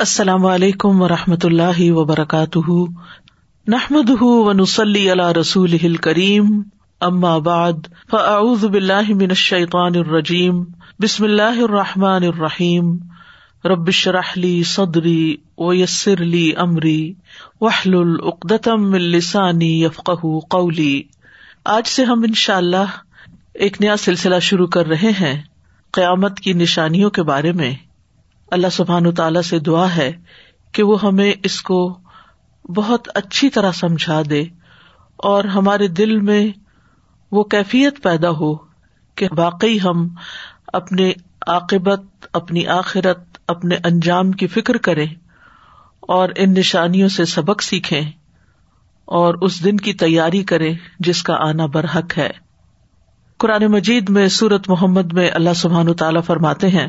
السلام علیکم و رحمۃ اللہ وبرکاتہ۔ نحمد ونسلی علی رسول کریم اما بعد، فاعوذ باللہ من الشیطان الرجیم۔ بسم اللہ الرحمٰن الرحیم۔ ربش رحلی صدری ویسر لی امری۔ وحل العقدم السانی یفق قولی۔ آج سے ہم ان شاء اللہ ایک نیا سلسلہ شروع کر رہے ہیں قیامت کی نشانیوں کے بارے میں۔ اللہ سبحان تعالی سے دعا ہے کہ وہ ہمیں اس کو بہت اچھی طرح سمجھا دے اور ہمارے دل میں وہ کیفیت پیدا ہو کہ واقعی ہم اپنے عاقبت، اپنی آخرت، اپنے انجام کی فکر کریں اور ان نشانیوں سے سبق سیکھیں اور اس دن کی تیاری کرے جس کا آنا برحق ہے۔ قرآن مجید میں سورت محمد میں اللہ سبحان تعالیٰ فرماتے ہیں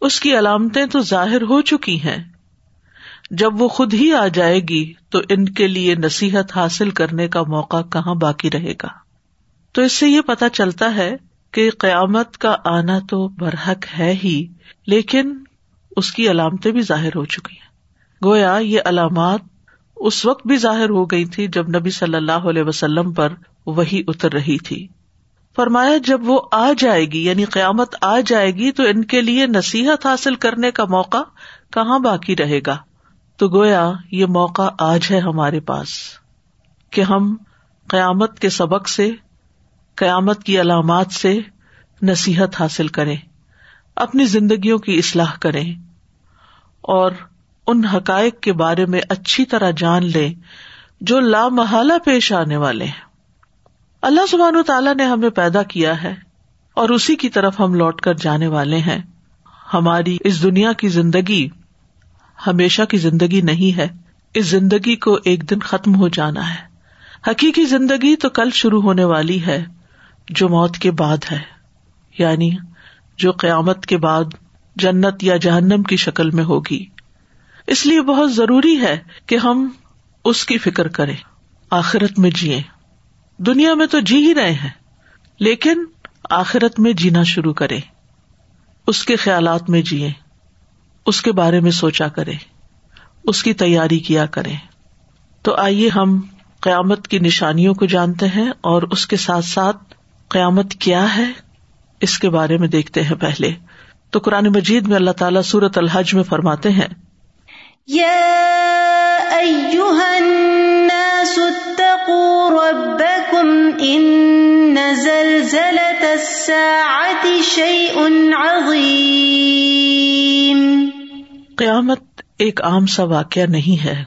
اس کی علامتیں تو ظاہر ہو چکی ہیں۔ جب وہ خود ہی آ جائے گی تو ان کے لیے نصیحت حاصل کرنے کا موقع کہاں باقی رہے گا؟ تو اس سے یہ پتا چلتا ہے کہ قیامت کا آنا تو برحق ہے ہی، لیکن اس کی علامتیں بھی ظاہر ہو چکی ہیں۔ گویا یہ علامات اس وقت بھی ظاہر ہو گئی تھی جب نبی صلی اللہ علیہ وسلم پر وہی اتر رہی تھی۔ فرمایا، جب وہ آ جائے گی یعنی قیامت آ جائے گی، تو ان کے لیے نصیحت حاصل کرنے کا موقع کہاں باقی رہے گا؟ تو گویا، یہ موقع آج ہے ہمارے پاس کہ ہم قیامت کے سبق سے، قیامت کی علامات سے نصیحت حاصل کریں، اپنی زندگیوں کی اصلاح کریں اور ان حقائق کے بارے میں اچھی طرح جان لیں جو لامحالہ پیش آنے والے ہیں۔ اللہ سبحان و تعالیٰ نے ہمیں پیدا کیا ہے اور اسی کی طرف ہم لوٹ کر جانے والے ہیں۔ ہماری اس دنیا کی زندگی ہمیشہ کی زندگی نہیں ہے۔ اس زندگی کو ایک دن ختم ہو جانا ہے۔ حقیقی زندگی تو کل شروع ہونے والی ہے، جو موت کے بعد ہے۔ یعنی جو قیامت کے بعد جنت یا جہنم کی شکل میں ہوگی۔ اس لیے بہت ضروری ہے کہ ہم اس کی فکر کریں۔ آخرت میں جیے دنیا میں تو جی ہی رہے ہیں، لیکن آخرت میں جینا شروع کرے۔ اس کے خیالات میں جیے۔ اس کے بارے میں سوچا کرے۔ اس کی تیاری کیا کرے۔ تو آئیے ہم قیامت کی نشانیوں کو جانتے ہیں اور اس کے ساتھ ساتھ قیامت کیا ہے، اس کے بارے میں دیکھتے ہیں پہلے۔ تو قرآن مجید میں اللہ تعالیٰ سورت الحج میں فرماتے ہیں قیامت ایک عام سا واقعہ نہیں ہے،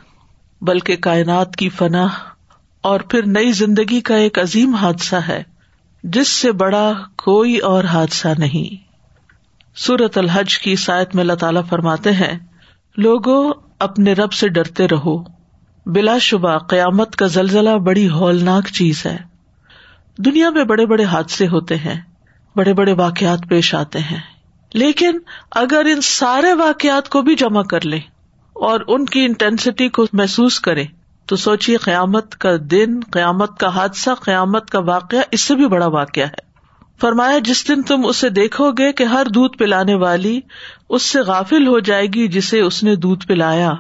بلکہ کائنات کی فناح اور پھر نئی زندگی کا ایک عظیم حادثہ ہے، جس سے بڑا کوئی اور حادثہ نہیں۔ سورت الحج کی سائت میں اللہ تعالیٰ فرماتے ہیں لوگوں اپنے رب سے ڈرتے رہو۔ بلا شبہ قیامت کا زلزلہ بڑی ہولناک چیز ہے۔ دنیا میں بڑے بڑے حادثے ہوتے ہیں، بڑے بڑے واقعات پیش آتے ہیں۔ لیکن اگر ان سارے واقعات کو بھی جمع کر لے اور ان کی انٹینسٹی کو محسوس کرے تو سوچیے قیامت کا دن، قیامت کا حادثہ، قیامت کا واقعہ، اس سے بھی بڑا واقعہ ہے۔ فرمایا، جس دن تم اسے دیکھو گے کہ ہر دودھ پلانے والی اس سے غافل ہو جائے گی جسے اس نے دودھ پلایا۔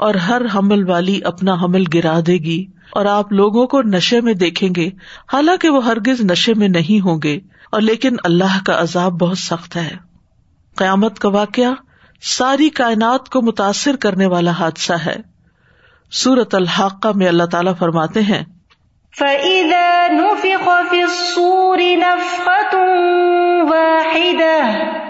اور ہر حمل والی اپنا حمل گرا دے گی اور آپ لوگوں کو نشے میں دیکھیں گے، حالانکہ وہ ہرگز نشے میں نہیں ہوں گے، اور لیکن اللہ کا عذاب بہت سخت ہے۔ قیامت کا واقعہ ساری کائنات کو متاثر کرنے والا حادثہ ہے۔ سورت الحاقہ میں اللہ تعالیٰ فرماتے ہیں، فَإِذَا نُفِخَ فِي الصُّورِ نَفْخَةٌ وَاحِدَةٌ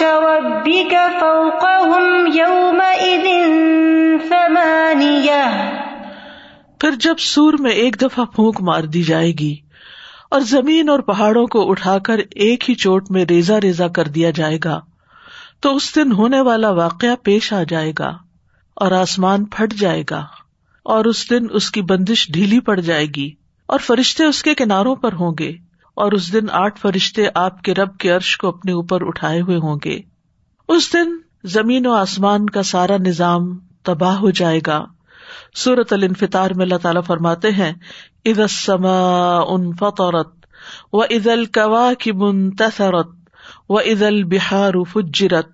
عرش ربك فوقهم يومئذ ثمانية پھر جب سور میں ایک دفعہ پھونک مار دی جائے گی اور زمین اور پہاڑوں کو اٹھا کر ایک ہی چوٹ میں ریزا ریزا کر دیا جائے گا، تو اس دن ہونے والا واقعہ پیش آ جائے گا اور آسمان پھٹ جائے گا اور اس دن اس کی بندش ڈھیلی پڑ جائے گی اور فرشتے اس کے کناروں پر ہوں گے۔ اور اس دن آٹھ فرشتے آپ کے رب کے عرش کو اپنے اوپر اٹھائے ہوئے ہوں گے۔ اس دن زمین و آسمان کا سارا نظام تباہ ہو جائے گا۔ سورت الفطار میں اللہ تعالیٰ فرماتے ہیں اد سما ان فطورت و عید القوا کی منتصرت و عید البہار فجرت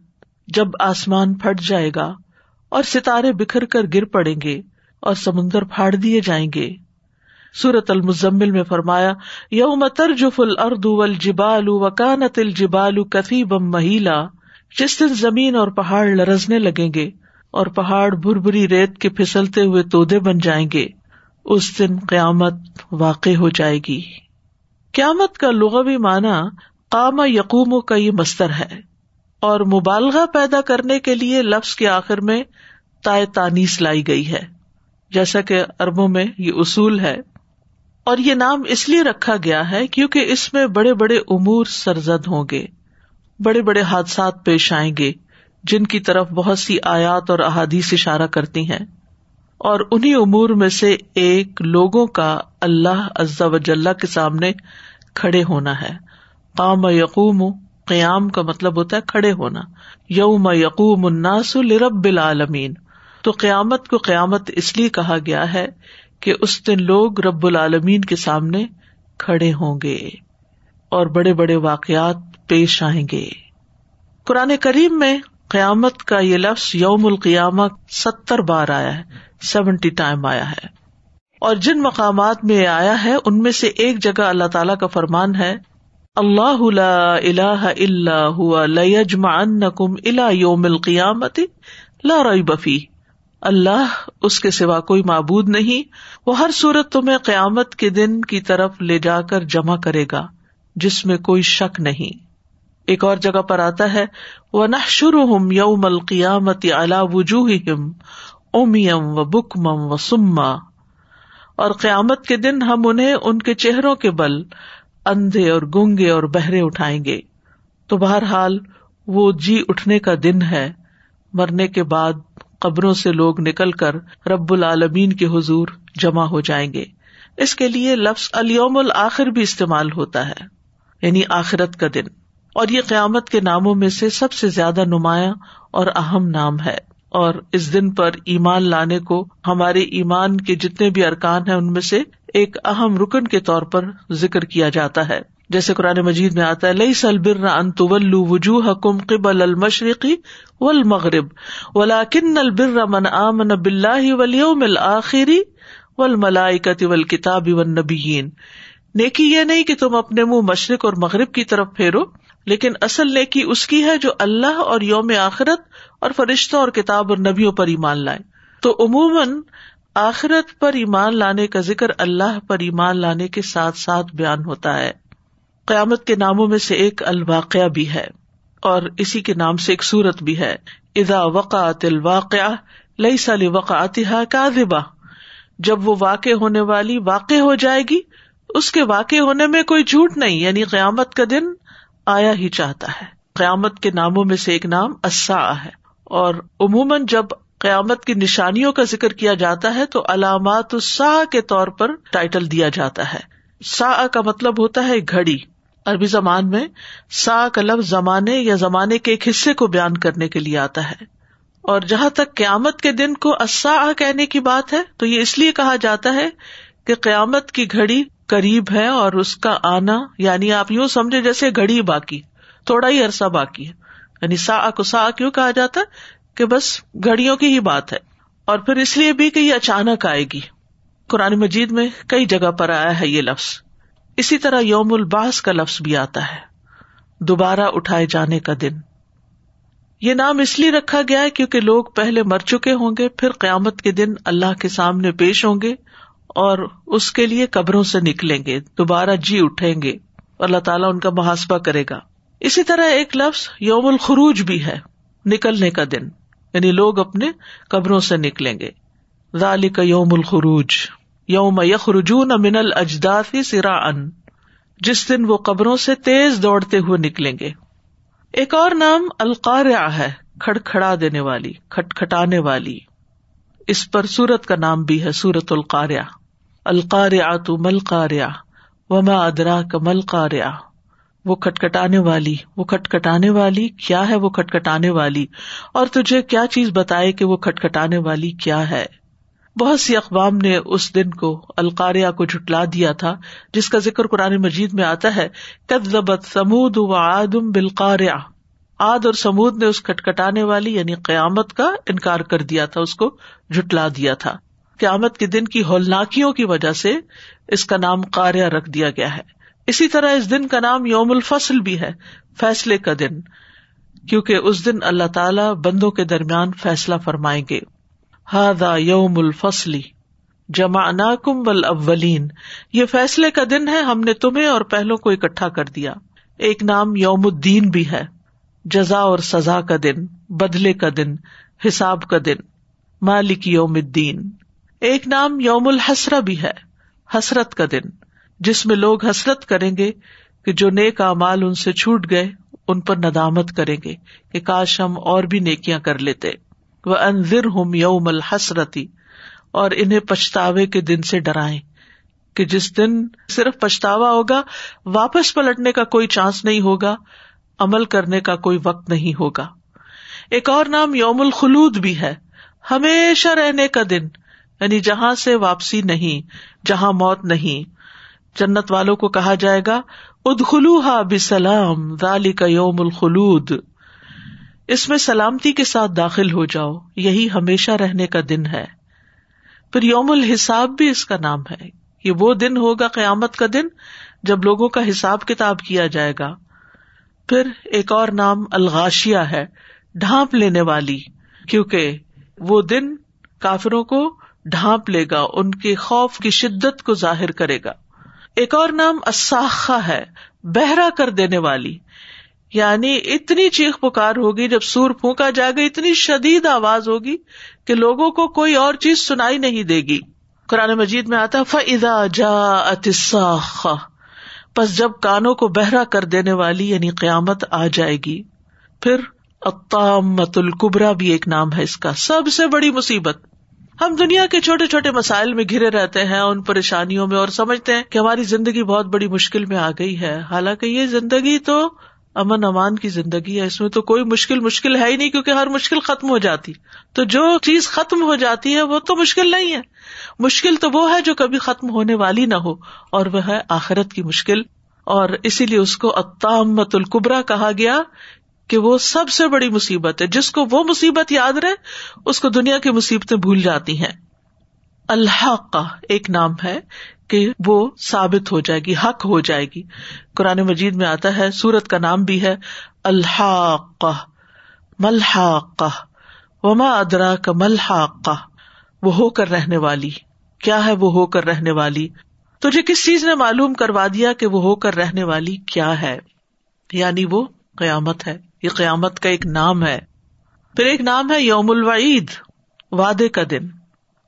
جب آسمان پھٹ جائے گا اور ستارے بکھر کر گر پڑیں گے اور سمندر پھاڑ دیے جائیں گے۔ سورت المزمل میں فرمایا، یوم ترجف الارض والجبال وکانت الجبال کثیبا مہیلا، جس دن زمین اور پہاڑ لرزنے لگیں گے اور پہاڑ بھربری ریت کے پھسلتے ہوئے تودے بن جائیں گے، اس دن قیامت واقع ہو جائے گی۔ قیامت کا لغوی معنی قام یقوم کا یہ مستر ہے اور مبالغہ پیدا کرنے کے لیے لفظ کے آخر میں تائے تانیس لائی گئی ہے۔ جیسا کہ اربوں میں یہ اصول ہے۔ اور یہ نام اس لیے رکھا گیا ہے کیونکہ اس میں بڑے بڑے امور سرزد ہوں گے، بڑے بڑے حادثات پیش آئیں گے، جن کی طرف بہت سی آیات اور احادیث اشارہ کرتی ہیں۔ اور انہیں امور میں سے ایک لوگوں کا اللہ عزا وجاللہ کے سامنے کھڑے ہونا ہے۔ قام یقوم، قیام کا مطلب ہوتا ہے کھڑے ہونا۔ یوم یقوم الناس لرب العالمین۔ تو قیامت کو قیامت اس لیے کہا گیا ہے کہ اس دن لوگ رب العالمین کے سامنے کھڑے ہوں گے اور بڑے بڑے واقعات پیش آئیں گے۔ قرآن کریم میں قیامت کا یہ لفظ یوم القیامہ ستر بار آیا ہے، سیونٹی ٹائم آیا ہے۔ اور جن مقامات میں آیا ہے، ان میں سے ایک جگہ اللہ تعالیٰ کا فرمان ہے، اللہ اللہ اللہ الا یوم القیامت لا ریب بفی اللہ اس کے سوا کوئی معبود نہیں، وہ ہر صورت تمہیں قیامت کے دن کی طرف لے جا کر جمع کرے گا، جس میں کوئی شک نہیں۔ ایک اور جگہ پر آتا ہے وہ نہ شروع ہم یوم القیامت الا وجوہ اومیم و بکمم و سما اور قیامت کے دن ہم انہیں ان کے چہروں کے بل، اندھے اور گونگے اور بہرے اٹھائیں گے۔ تو بہرحال، وہ جی اٹھنے کا دن ہے، مرنے کے بعد قبروں سے لوگ نکل کر رب العالمین کے حضور جمع ہو جائیں گے۔ اس کے لیے لفظ الوم الآخر بھی استعمال ہوتا ہے یعنی آخرت کا دن۔ اور یہ قیامت کے ناموں میں سے سب سے زیادہ نمایاں اور اہم نام ہے۔ اور اس دن پر ایمان لانے کو ہمارے ایمان کے جتنے بھی ارکان ہیں، ان میں سے ایک اہم رکن کے طور پر ذکر کیا جاتا ہے۔ جیسے قرآن مجید میں آتا ہے لئی سلبر انت وجوہ حکم قبل المشرقی و المغرب ولاکن البر من آمن بلّہ ولیوم الآخری و الملائکت و الکتاب و نبیین نیکی یہ نہیں کہ تم اپنے منہ مشرق اور مغرب کی طرف پھیرو، لیکن اصل نیکی اس کی ہے جو اللہ اور یوم آخرت اور فرشتوں اور کتاب اور نبیوں پر ایمان لائے۔ تو عموماً آخرت پر ایمان لانے کا ذکر اللہ پر ایمان لانے کے ساتھ ساتھ بیان ہوتا ہے۔ قیامت کے ناموں میں سے ایک الواقع بھی ہے اور اسی کے نام سے ایک سورت بھی ہے۔ ادا وقعت الواقع لئی سال وقعت کا جب وہ واقع ہونے والی واقع ہو جائے گی، اس کے واقع ہونے میں کوئی جھوٹ نہیں یعنی قیامت کا دن آیا ہی چاہتا ہے۔ قیامت کے ناموں میں سے ایک نام اسا ہے۔ اور عموماً جب قیامت کی نشانیوں کا ذکر کیا جاتا ہے، تو علامات السا کے طور پر ٹائٹل دیا جاتا ہے۔ سا کا مطلب ہوتا ہے گھڑی۔ عربی زبان میں سا کا لفظ زمانے یا زمانے کے ایک حصے کو بیان کرنے کے لیے آتا ہے۔ اور جہاں تک قیامت کے دن کو اسا کہنے کی بات ہے، تو یہ اس لیے کہا جاتا ہے کہ قیامت کی گھڑی قریب ہے اور اس کا آنا یعنی آپ یوں سمجھے جیسے گھڑی باقی، تھوڑا ہی عرصہ باقی ہے۔ یعنی سا کو سا کیوں کہا جاتا ہے؟ کہ بس گھڑیوں کی ہی بات ہے۔ اور پھر اس لیے بھی کہ یہ اچانک آئے گی۔ قرآن مجید میں کئی جگہ پر آیا ہے یہ لفظ۔ اسی طرح یوم الباس کا لفظ بھی آتا ہے۔ دوبارہ اٹھائے جانے کا دن۔ یہ نام اس لیے رکھا گیا ہے کیونکہ لوگ پہلے مر چکے ہوں گے، پھر قیامت کے دن اللہ کے سامنے پیش ہوں گے اور اس کے لیے قبروں سے نکلیں گے۔ دوبارہ جی اٹھیں گے۔ اللہ تعالیٰ ان کا محاسبہ کرے گا۔ اسی طرح ایک لفظ یوم الخروج بھی ہے، نکلنے کا دن۔ یعنی لوگ اپنے قبروں سے نکلیں گے۔ ذالک یوم الخروج۔ یوم یخرجون من الجداف سرا ان جس دن وہ قبروں سے تیز دوڑتے ہوئے نکلیں گے۔ ایک اور نام القارع ہے، کھڑکھڑا دینے والی، کھٹکھٹانے والی۔ اس پر سورت کا نام بھی ہے سورت القاریا القاریا تو مل وما ادرا کمل قاریا وہ کٹکھٹانے والی، وہ کٹکھٹانے والی، کیا ہے وہ کٹکھٹانے والی؟ اور تجھے کیا چیز بتائے کہ وہ کٹکھٹانے والی کیا ہے؟ بہت سی اقوام نے اس دن کو القاریہ کو جٹلا دیا تھا، جس کا ذکر قرآن مجید میں آتا ہے کدبت سمود و آدم بالقاریا آد اور سمود نے اس کٹکھٹانے والی یعنی قیامت کا انکار کر دیا تھا، اس کو جٹلا دیا تھا۔ قیامت کے دن کی ہولناکیوں کی وجہ سے اس کا نام قاریہ رکھ دیا گیا ہے۔ اسی طرح اس دن کا نام یوم الفصل بھی ہے، فیصلے کا دن، کیونکہ اس دن اللہ تعالی بندوں کے درمیان فیصلہ فرمائیں گے۔ ہاد یوم الفصلی جمع ناکم بل اولین یہ فیصلے کا دن ہے، ہم نے تمہیں اور پہلو کو اکٹھا کر دیا۔ ایک نام یوم الدین بھی ہے۔ جزا اور سزا کا دن، بدلے کا دن، حساب کا دن۔ مالک یوم الدین۔ ایک نام یوم الحسرا بھی ہے، حسرت کا دن۔ جس میں لوگ حسرت کریں گے کہ جو نیک امال ان سے چھوٹ گئے، ان پر ندامت کریں گے کہ کاش ہم اور بھی نیکیاں کر لیتے۔ وہ انضر ہوں یوم الحسرتی اور انہیں پچھتاوے کے دن سے ڈرائیں کہ جس دن صرف پچھتاوا ہوگا، واپس پلٹنے کا کوئی چانس نہیں ہوگا، عمل کرنے کا کوئی وقت نہیں ہوگا۔ ایک اور نام یوم الخلود بھی ہے، ہمیشہ رہنے کا دن یعنی جہاں سے واپسی نہیں، جہاں موت نہیں۔ جنت والوں کو کہا جائے گا ادخلو ہا بسلام ذالی کا یوم الخلود۔ اس میں سلامتی کے ساتھ داخل ہو جاؤ، یہی ہمیشہ رہنے کا دن ہے۔ پھر یوم الحساب بھی اس کا نام ہے۔ یہ وہ دن ہوگا قیامت کا دن جب لوگوں کا حساب کتاب کیا جائے گا۔ پھر ایک اور نام الغاشیا ہے، ڈھانپ لینے والی، کیونکہ وہ دن کافروں کو ڈھانپ لے گا، ان کے خوف کی شدت کو ظاہر کرے گا۔ ایک اور نام اساخا ہے، بہرا کر دینے والی۔ یعنی اتنی چیخ پکار ہوگی جب سور پھونکا جائے گا، اتنی شدید آواز ہوگی کہ لوگوں کو کوئی اور چیز سنائی نہیں دے گی۔ قرآن مجید میں آتا فضا جا بس جب کانوں کو بہرا کر دینے والی یعنی قیامت آ جائے گی، پھر اطامت القبرا بھی ایک نام ہے اس کا۔ سب سے بڑی مصیبت۔ ہم دنیا کے چھوٹے چھوٹے مسائل میں گھرے رہتے ہیں، ان پریشانیوں میں اور سمجھتے ہیں کہ ہماری زندگی بہت بڑی مشکل میں آ گئی ہے۔ حالانکہ یہ زندگی تو امن امان کی زندگی ہے، اس میں تو کوئی مشکل مشکل ہے ہی نہیں کیونکہ ہر مشکل ختم ہو جاتی۔ تو جو چیز ختم ہو جاتی ہے، وہ تو مشکل نہیں ہے۔ مشکل تو وہ ہے جو کبھی ختم ہونے والی نہ ہو، اور وہ ہے آخرت کی مشکل۔ اور اسی لیے اس کو اتامت القبرا کہا گیا کہ وہ سب سے بڑی مصیبت ہے۔ جس کو وہ مصیبت یاد رہے، اس کو دنیا کی مصیبتیں بھول جاتی ہیں۔ اللہ کا ایک نام ہے۔ کہ وہ ثابت ہو جائے گی، حق ہو جائے گی۔ قرآن مجید میں آتا ہے، سورت کا نام بھی ہے الحاق ملحاق وما ادرا کا ملحاق وہ ہو کر رہنے والی۔ کیا ہے وہ ہو کر رہنے والی؟ تجھے کس چیز نے معلوم کروا دیا کہ وہ ہو کر رہنے والی کیا ہے؟ یعنی وہ قیامت ہے۔ یہ قیامت کا ایک نام ہے۔ پھر ایک نام ہے یوم الوعید، وعدے کا دن۔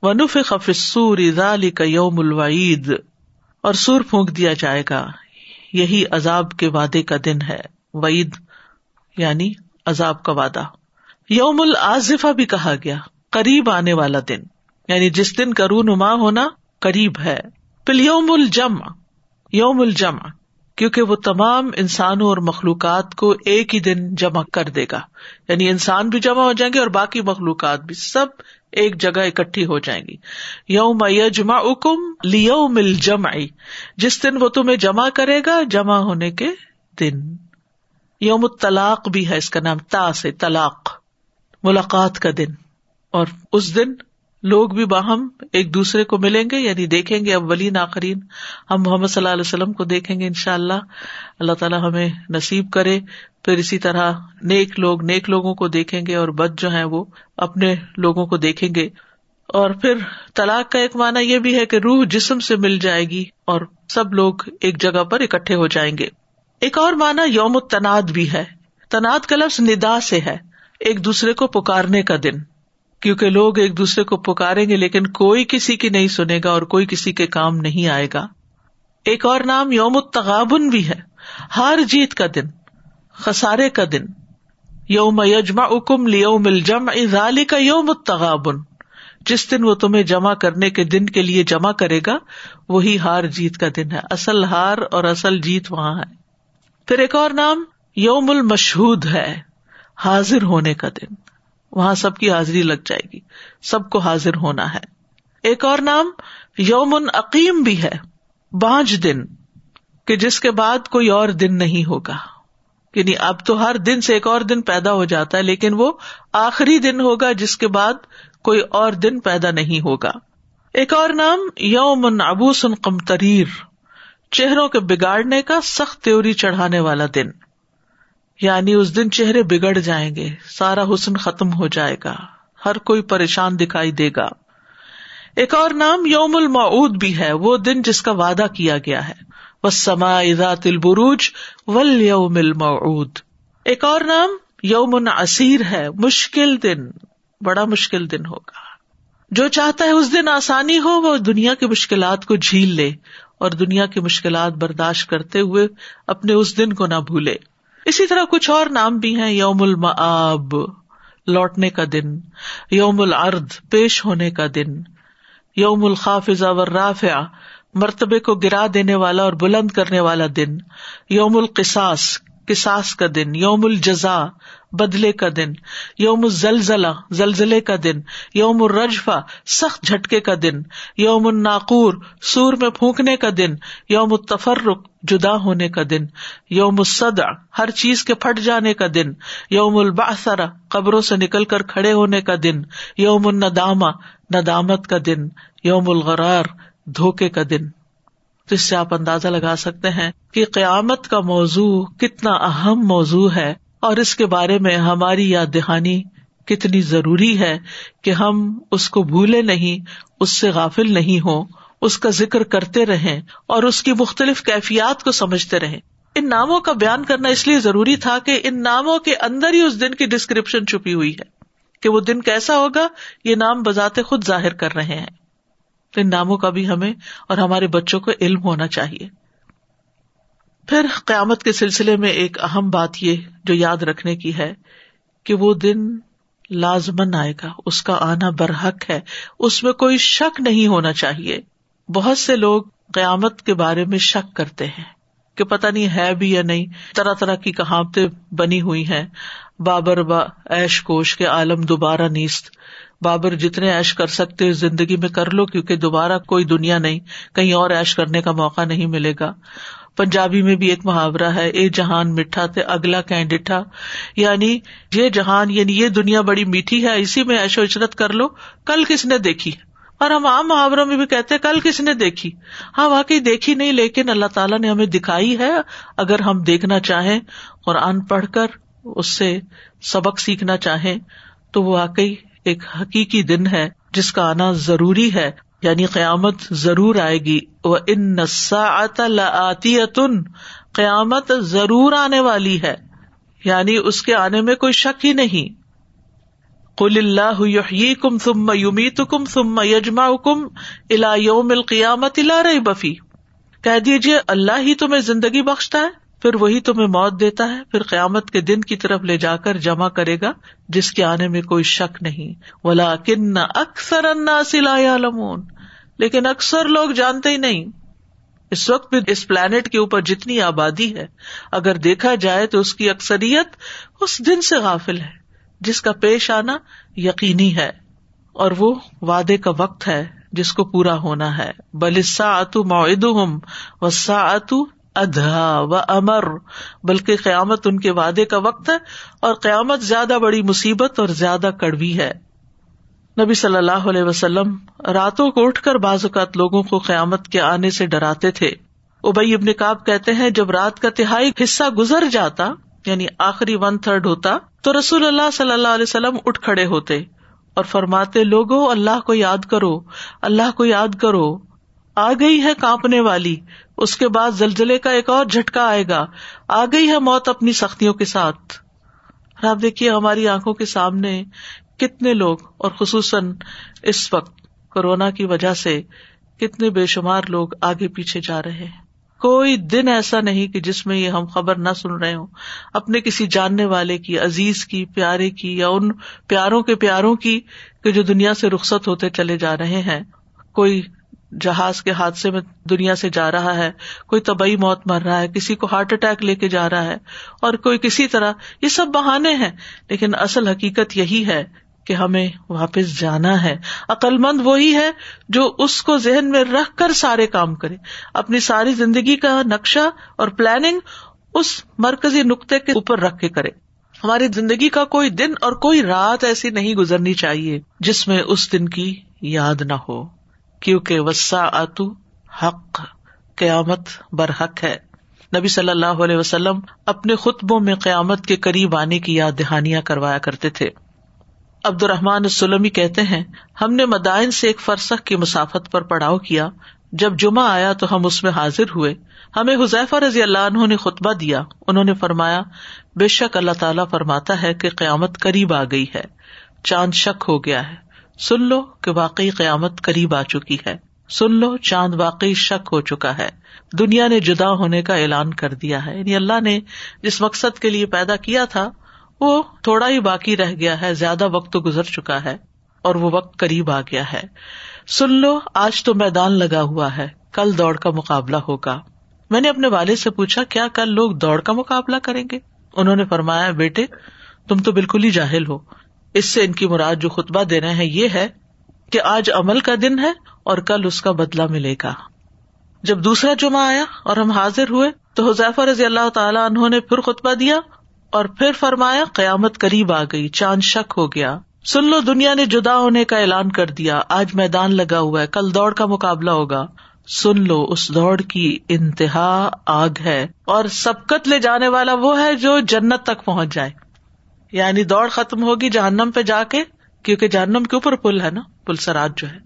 ونف خفسور کا یوم الوعید۔ اور سور پھونک دیا جائے گا۔ یہی عذاب کے وعدے کا دن ہے۔ وعید یعنی عذاب کا وعدہ۔ یوم العظفہ بھی کہا گیا۔ قریب آنے والا دن۔ یعنی جس دن کا رونما ہونا قریب ہے۔ پھر یوم الجم یوم الجم کیونکہ وہ تمام انسانوں اور مخلوقات کو ایک ہی دن جمع کر دے گا۔ یعنی انسان بھی جمع ہو جائیں گے اور باقی مخلوقات بھی۔ سب ایک جگہ اکٹھی ہو جائیں گی۔ یوم یجما اکم لیو مل جمع جس دن وہ تمہیں جمع کرے گا، جمع ہونے کے دن۔ یوم طلاق بھی ہے اس کا نام، تا سے طلاق، ملاقات کا دن۔ اور اس دن لوگ بھی باہم ایک دوسرے کو ملیں گے یعنی دیکھیں گے اولین، آخرین۔ ہم محمد صلی اللہ علیہ وسلم کو دیکھیں گے ان شاء اللہ اللہ تعالیٰ ہمیں نصیب کرے۔ پھر اسی طرح نیک لوگ نیک لوگوں کو دیکھیں گے اور بد جو ہے وہ اپنے لوگوں کو دیکھیں گے۔ اور پھر طلاق کا ایک معنی یہ بھی ہے کہ روح جسم سے مل جائے گی اور سب لوگ ایک جگہ پر اکٹھے ہو جائیں گے۔ ایک اور معنی یوم تناد بھی ہے۔ تناد کا لفظ ندا سے ہے، ایک دوسرے کو پکارنے کا دن۔ کیونکہ لوگ ایک دوسرے کو پکاریں گے لیکن کوئی کسی کی نہیں سنے گا اور کوئی کسی کے کام نہیں آئے گا۔ ایک اور نام یوم تغابن بھی ہے۔ ہار جیت کا دن، خسارے کا دن۔ یوم یجما اکم لیوم الجم ازالی کا یوم تغابن جس دن وہ تمہیں جمع کرنے کے دن کے لیے جمع کرے گا، وہی ہار جیت کا دن ہے۔ اصل ہار اور اصل جیت وہاں ہے۔ پھر ایک اور نام یوم المشہود ہے، حاضر ہونے کا دن۔ وہاں سب کی حاضری لگ جائے گی۔ سب کو حاضر ہونا ہے۔ ایک اور نام یوم عقیم بھی ہے۔ بانج دن۔ کہ جس کے بعد کوئی اور دن نہیں ہوگا۔ یعنی اب تو ہر دن سے ایک اور دن پیدا ہو جاتا ہے، لیکن وہ آخری دن ہوگا جس کے بعد کوئی اور دن پیدا نہیں ہوگا۔ ایک اور نام یوم ابوس قمتریر چہروں کے بگاڑنے کا سخت تیوری چڑھانے والا دن۔ یعنی اس دن چہرے بگڑ جائیں گے، سارا حسن ختم ہو جائے گا، ہر کوئی پریشان دکھائی دے گا۔ ایک اور نام یوم المعود بھی ہے، وہ دن جس کا وعدہ کیا گیا ہے۔ وہ سما ذات البروج ول یوم المعود ایک اور نام یوم اسیر ہے، مشکل دن، بڑا مشکل دن ہوگا۔ جو چاہتا ہے اس دن آسانی ہو، وہ دنیا کی مشکلات کو جھیل لے اور دنیا کی مشکلات برداشت کرتے ہوئے اپنے اس دن کو نہ بھولے۔ اسی طرح کچھ اور نام بھی ہیں، یوم المآب، لوٹنے کا دن، یوم العرد پیش ہونے کا دن، یوم الخافذہ رافع مرتبے کو گرا دینے والا اور بلند کرنے والا دن، یوم القصاص کساس کا دن، یوم الجزا بدلے کا دن، یوم الزلزلہ، زلزلے کا دن، یوم الرجفا سخت جھٹکے کا دن، یوم الناقور، سور میں پھونکنے کا دن، یوم التفرق، جدا ہونے کا دن، یوم الصدع، ہر چیز کے پھٹ جانے کا دن، یوم الباثرا قبروں سے نکل کر کھڑے ہونے کا دن، یوم الندامہ، ندامت کا دن، یوم الغرار، دھوکے کا دن۔ تو اس سے آپ اندازہ لگا سکتے ہیں کہ قیامت کا موضوع کتنا اہم موضوع ہے۔ اور اس کے بارے میں ہماری یاد دہانی کتنی ضروری ہے کہ ہم اس کو بھولے نہیں، اس سے غافل نہیں ہو اس کا ذکر کرتے رہیں اور اس کی مختلف کیفیات کو سمجھتے رہیں۔ ان ناموں کا بیان کرنا اس لیے ضروری تھا کہ ان ناموں کے اندر ہی اس دن کی ڈسکرپشن چھپی ہوئی ہے کہ وہ دن کیسا ہوگا، یہ نام بذات خود ظاہر کر رہے ہیں۔ ان ناموں کا بھی ہمیں اور ہمارے بچوں کو علم ہونا چاہیے۔ پھر قیامت کے سلسلے میں ایک اہم بات یہ جو یاد رکھنے کی ہے کہ وہ دن لازمن آئے گا، اس کا آنا برحق ہے، اس میں کوئی شک نہیں ہونا چاہیے۔ بہت سے لوگ قیامت کے بارے میں شک کرتے ہیں کہ پتا نہیں ہے بھی یا نہیں، طرح طرح کی کہاوتیں بنی ہوئی ہیں۔ بابر با ایش کوش کے عالم دوبارہ نیست۔ بابر جتنے ایش کر سکتے زندگی میں کر لو، کیونکہ دوبارہ کوئی دنیا نہیں، کہیں اور ایش کرنے کا موقع نہیں ملے گا۔ پنجابی میں بھی ایک محاورہ ہے، اے جہان میٹھا تھے اگلا کہ ڈٹھا۔ یعنی یہ جہان یعنی یہ دنیا بڑی میٹھی ہے، اسی میں ایشو عشرت کر لو، کل کس نے دیکھی؟ اور ہم عام محاوروں میں بھی کہتے کل کس نے دیکھی؟ ہاں واقعی دیکھی نہیں، لیکن اللہ تعالیٰ نے ہمیں دکھائی ہے۔ اگر ہم دیکھنا چاہیں اور ان پڑھ کر اس سے سبق سیکھنا چاہیں، تو وہ واقعی ایک حقیقی دن ہے، جس کا آنا ضروری ہے۔ یعنی قیامت ضرور آئے گی۔ وہ ان آتی قیامت ضرور آنے والی ہے۔ یعنی اس کے آنے میں کوئی شک ہی نہیں۔ کل اللہ کم تم یومیت کم تم یجما کم الا یوم القیامت الا رہی بفی کہہ دیجیے اللہ ہی تمہیں زندگی بخشتا ہے۔ پھر وہی تمہیں موت دیتا ہے، پھر قیامت کے دن کی طرف لے جا کر جمع کرے گا، جس کے آنے میں کوئی شک نہیں۔ ولا کن اکثر انا سلا لمون لیکن اکثر لوگ جانتے ہی نہیں۔ اس وقت بھی اس پلانٹ کے اوپر جتنی آبادی ہے، اگر دیکھا جائے تو اس کی اکثریت اس دن سے غافل ہے، جس کا پیش آنا یقینی ہے۔ اور وہ وعدے کا وقت ہے، جس کو پورا ہونا ہے۔ بلسا اتو معد وسا اتو ادھا و امر، بلکہ قیامت ان کے وعدے کا وقت ہے اور قیامت زیادہ بڑی مصیبت اور زیادہ کڑوی ہے۔ نبی صلی اللہ علیہ وسلم راتوں کو اٹھ کر بعض اوقات لوگوں کو قیامت کے آنے سے ڈراتے تھے۔ ابئی ابن کاب کہتے ہیں، جب رات کا تہائی حصہ گزر جاتا یعنی آخری ون تھرڈ ہوتا، تو رسول اللہ صلی اللہ علیہ وسلم اٹھ کھڑے ہوتے اور فرماتے، لوگو، اللہ کو یاد کرو، اللہ کو یاد کرو، آ گئی ہے کانپنے والی اس کے بعد زلزلے کا ایک اور جھٹکا آئے گا۔ آ گئی ہے موت اپنی سختیوں کے ساتھ۔ آپ دیکھیے ہماری آنکھوں کے سامنے کتنے لوگ اور خصوصاً اس وقت کورونا کی وجہ سے کتنے بے شمار لوگ آگے پیچھے جا رہے ہیں۔ کوئی دن ایسا نہیں کہ جس میں یہ ہم خبر نہ سن رہے ہوں۔ اپنے کسی جاننے والے کی، عزیز کی، پیارے کی یا ان پیاروں کے پیاروں کی کہ جو دنیا سے رخصت ہوتے چلے جا رہے ہیں۔ کوئی جہاز کے حادثے میں دنیا سے جا رہا ہے، کوئی طبی موت مر رہا ہے، کسی کو ہارٹ اٹیک لے کے جا رہا ہے، اور کوئی کسی طرح، یہ سب بہانے ہیں۔ لیکن اصل حقیقت یہی ہے کہ ہمیں واپس جانا ہے۔ عقلمند وہی ہے جو اس کو ذہن میں رکھ کر سارے کام کرے۔ اپنی ساری زندگی کا نقشہ اور پلاننگ اس مرکزی نقطے کے اوپر رکھ کے کرے۔ ہماری زندگی کا کوئی دن اور کوئی رات ایسی نہیں گزرنی چاہیے جس میں اس دن کی یاد نہ ہو۔ کیونکہ وسا آتو حق قیامت برحق ہے۔ نبی صلی اللہ علیہ وسلم اپنے خطبوں میں قیامت کے قریب آنے کی یاد دہانیاں کروایا کرتے تھے۔ عبد الرحمان سلمی کہتے ہیں، ہم نے مدائن سے ایک فرسخ کی مسافت پر پڑاؤ کیا۔ جب جمعہ آیا تو ہم اس میں حاضر ہوئے۔ ہمیں حذیفہ رضی اللہ عنہ نے خطبہ دیا۔ انہوں نے فرمایا، بے شک اللہ تعالیٰ فرماتا ہے کہ قیامت قریب آ گئی ہے۔ چاند شک ہو گیا ہے۔ سن لو کہ واقعی قیامت قریب آ چکی ہے۔ سن لو چاند واقعی شک ہو چکا ہے۔ دنیا نے جدا ہونے کا اعلان کر دیا ہے۔ یعنی اللہ نے جس مقصد کے لیے پیدا کیا تھا، وہ تھوڑا ہی باقی رہ گیا ہے۔ زیادہ وقت تو گزر چکا ہے اور وہ وقت قریب آ گیا ہے۔ سن لو، آج تو میدان لگا ہوا ہے۔ کل دوڑ کا مقابلہ ہوگا۔ میں نے اپنے والد سے پوچھا، کیا کل لوگ دوڑ کا مقابلہ کریں گے؟ انہوں نے فرمایا، بیٹے، تم تو بالکل ہی جاہل ہو۔ اس سے ان کی مراد جو خطبہ دے رہے ہیں یہ ہے کہ آج عمل کا دن ہے اور کل اس کا بدلا ملے گا۔ جب دوسرا جمعہ آیا اور ہم حاضر ہوئے تو حذیفہ رضی اللہ تعالیٰ انہوں نے پھر خطبہ دیا اور پھر فرمایا، قیامت قریب آ گئی، چاند شک ہو گیا۔ سن لو، دنیا نے جدا ہونے کا اعلان کر دیا۔ آج میدان لگا ہوا ہے، کل دوڑ کا مقابلہ ہوگا۔ سن لو، اس دوڑ کی انتہا آگ ہے اور سبکت لے جانے والا وہ ہے جو جنت تک پہنچ جائے۔ یعنی دوڑ ختم ہوگی جہنم پہ جا کے، کیونکہ جہنم کے اوپر پل ہے نا، پل سراج جو ہے۔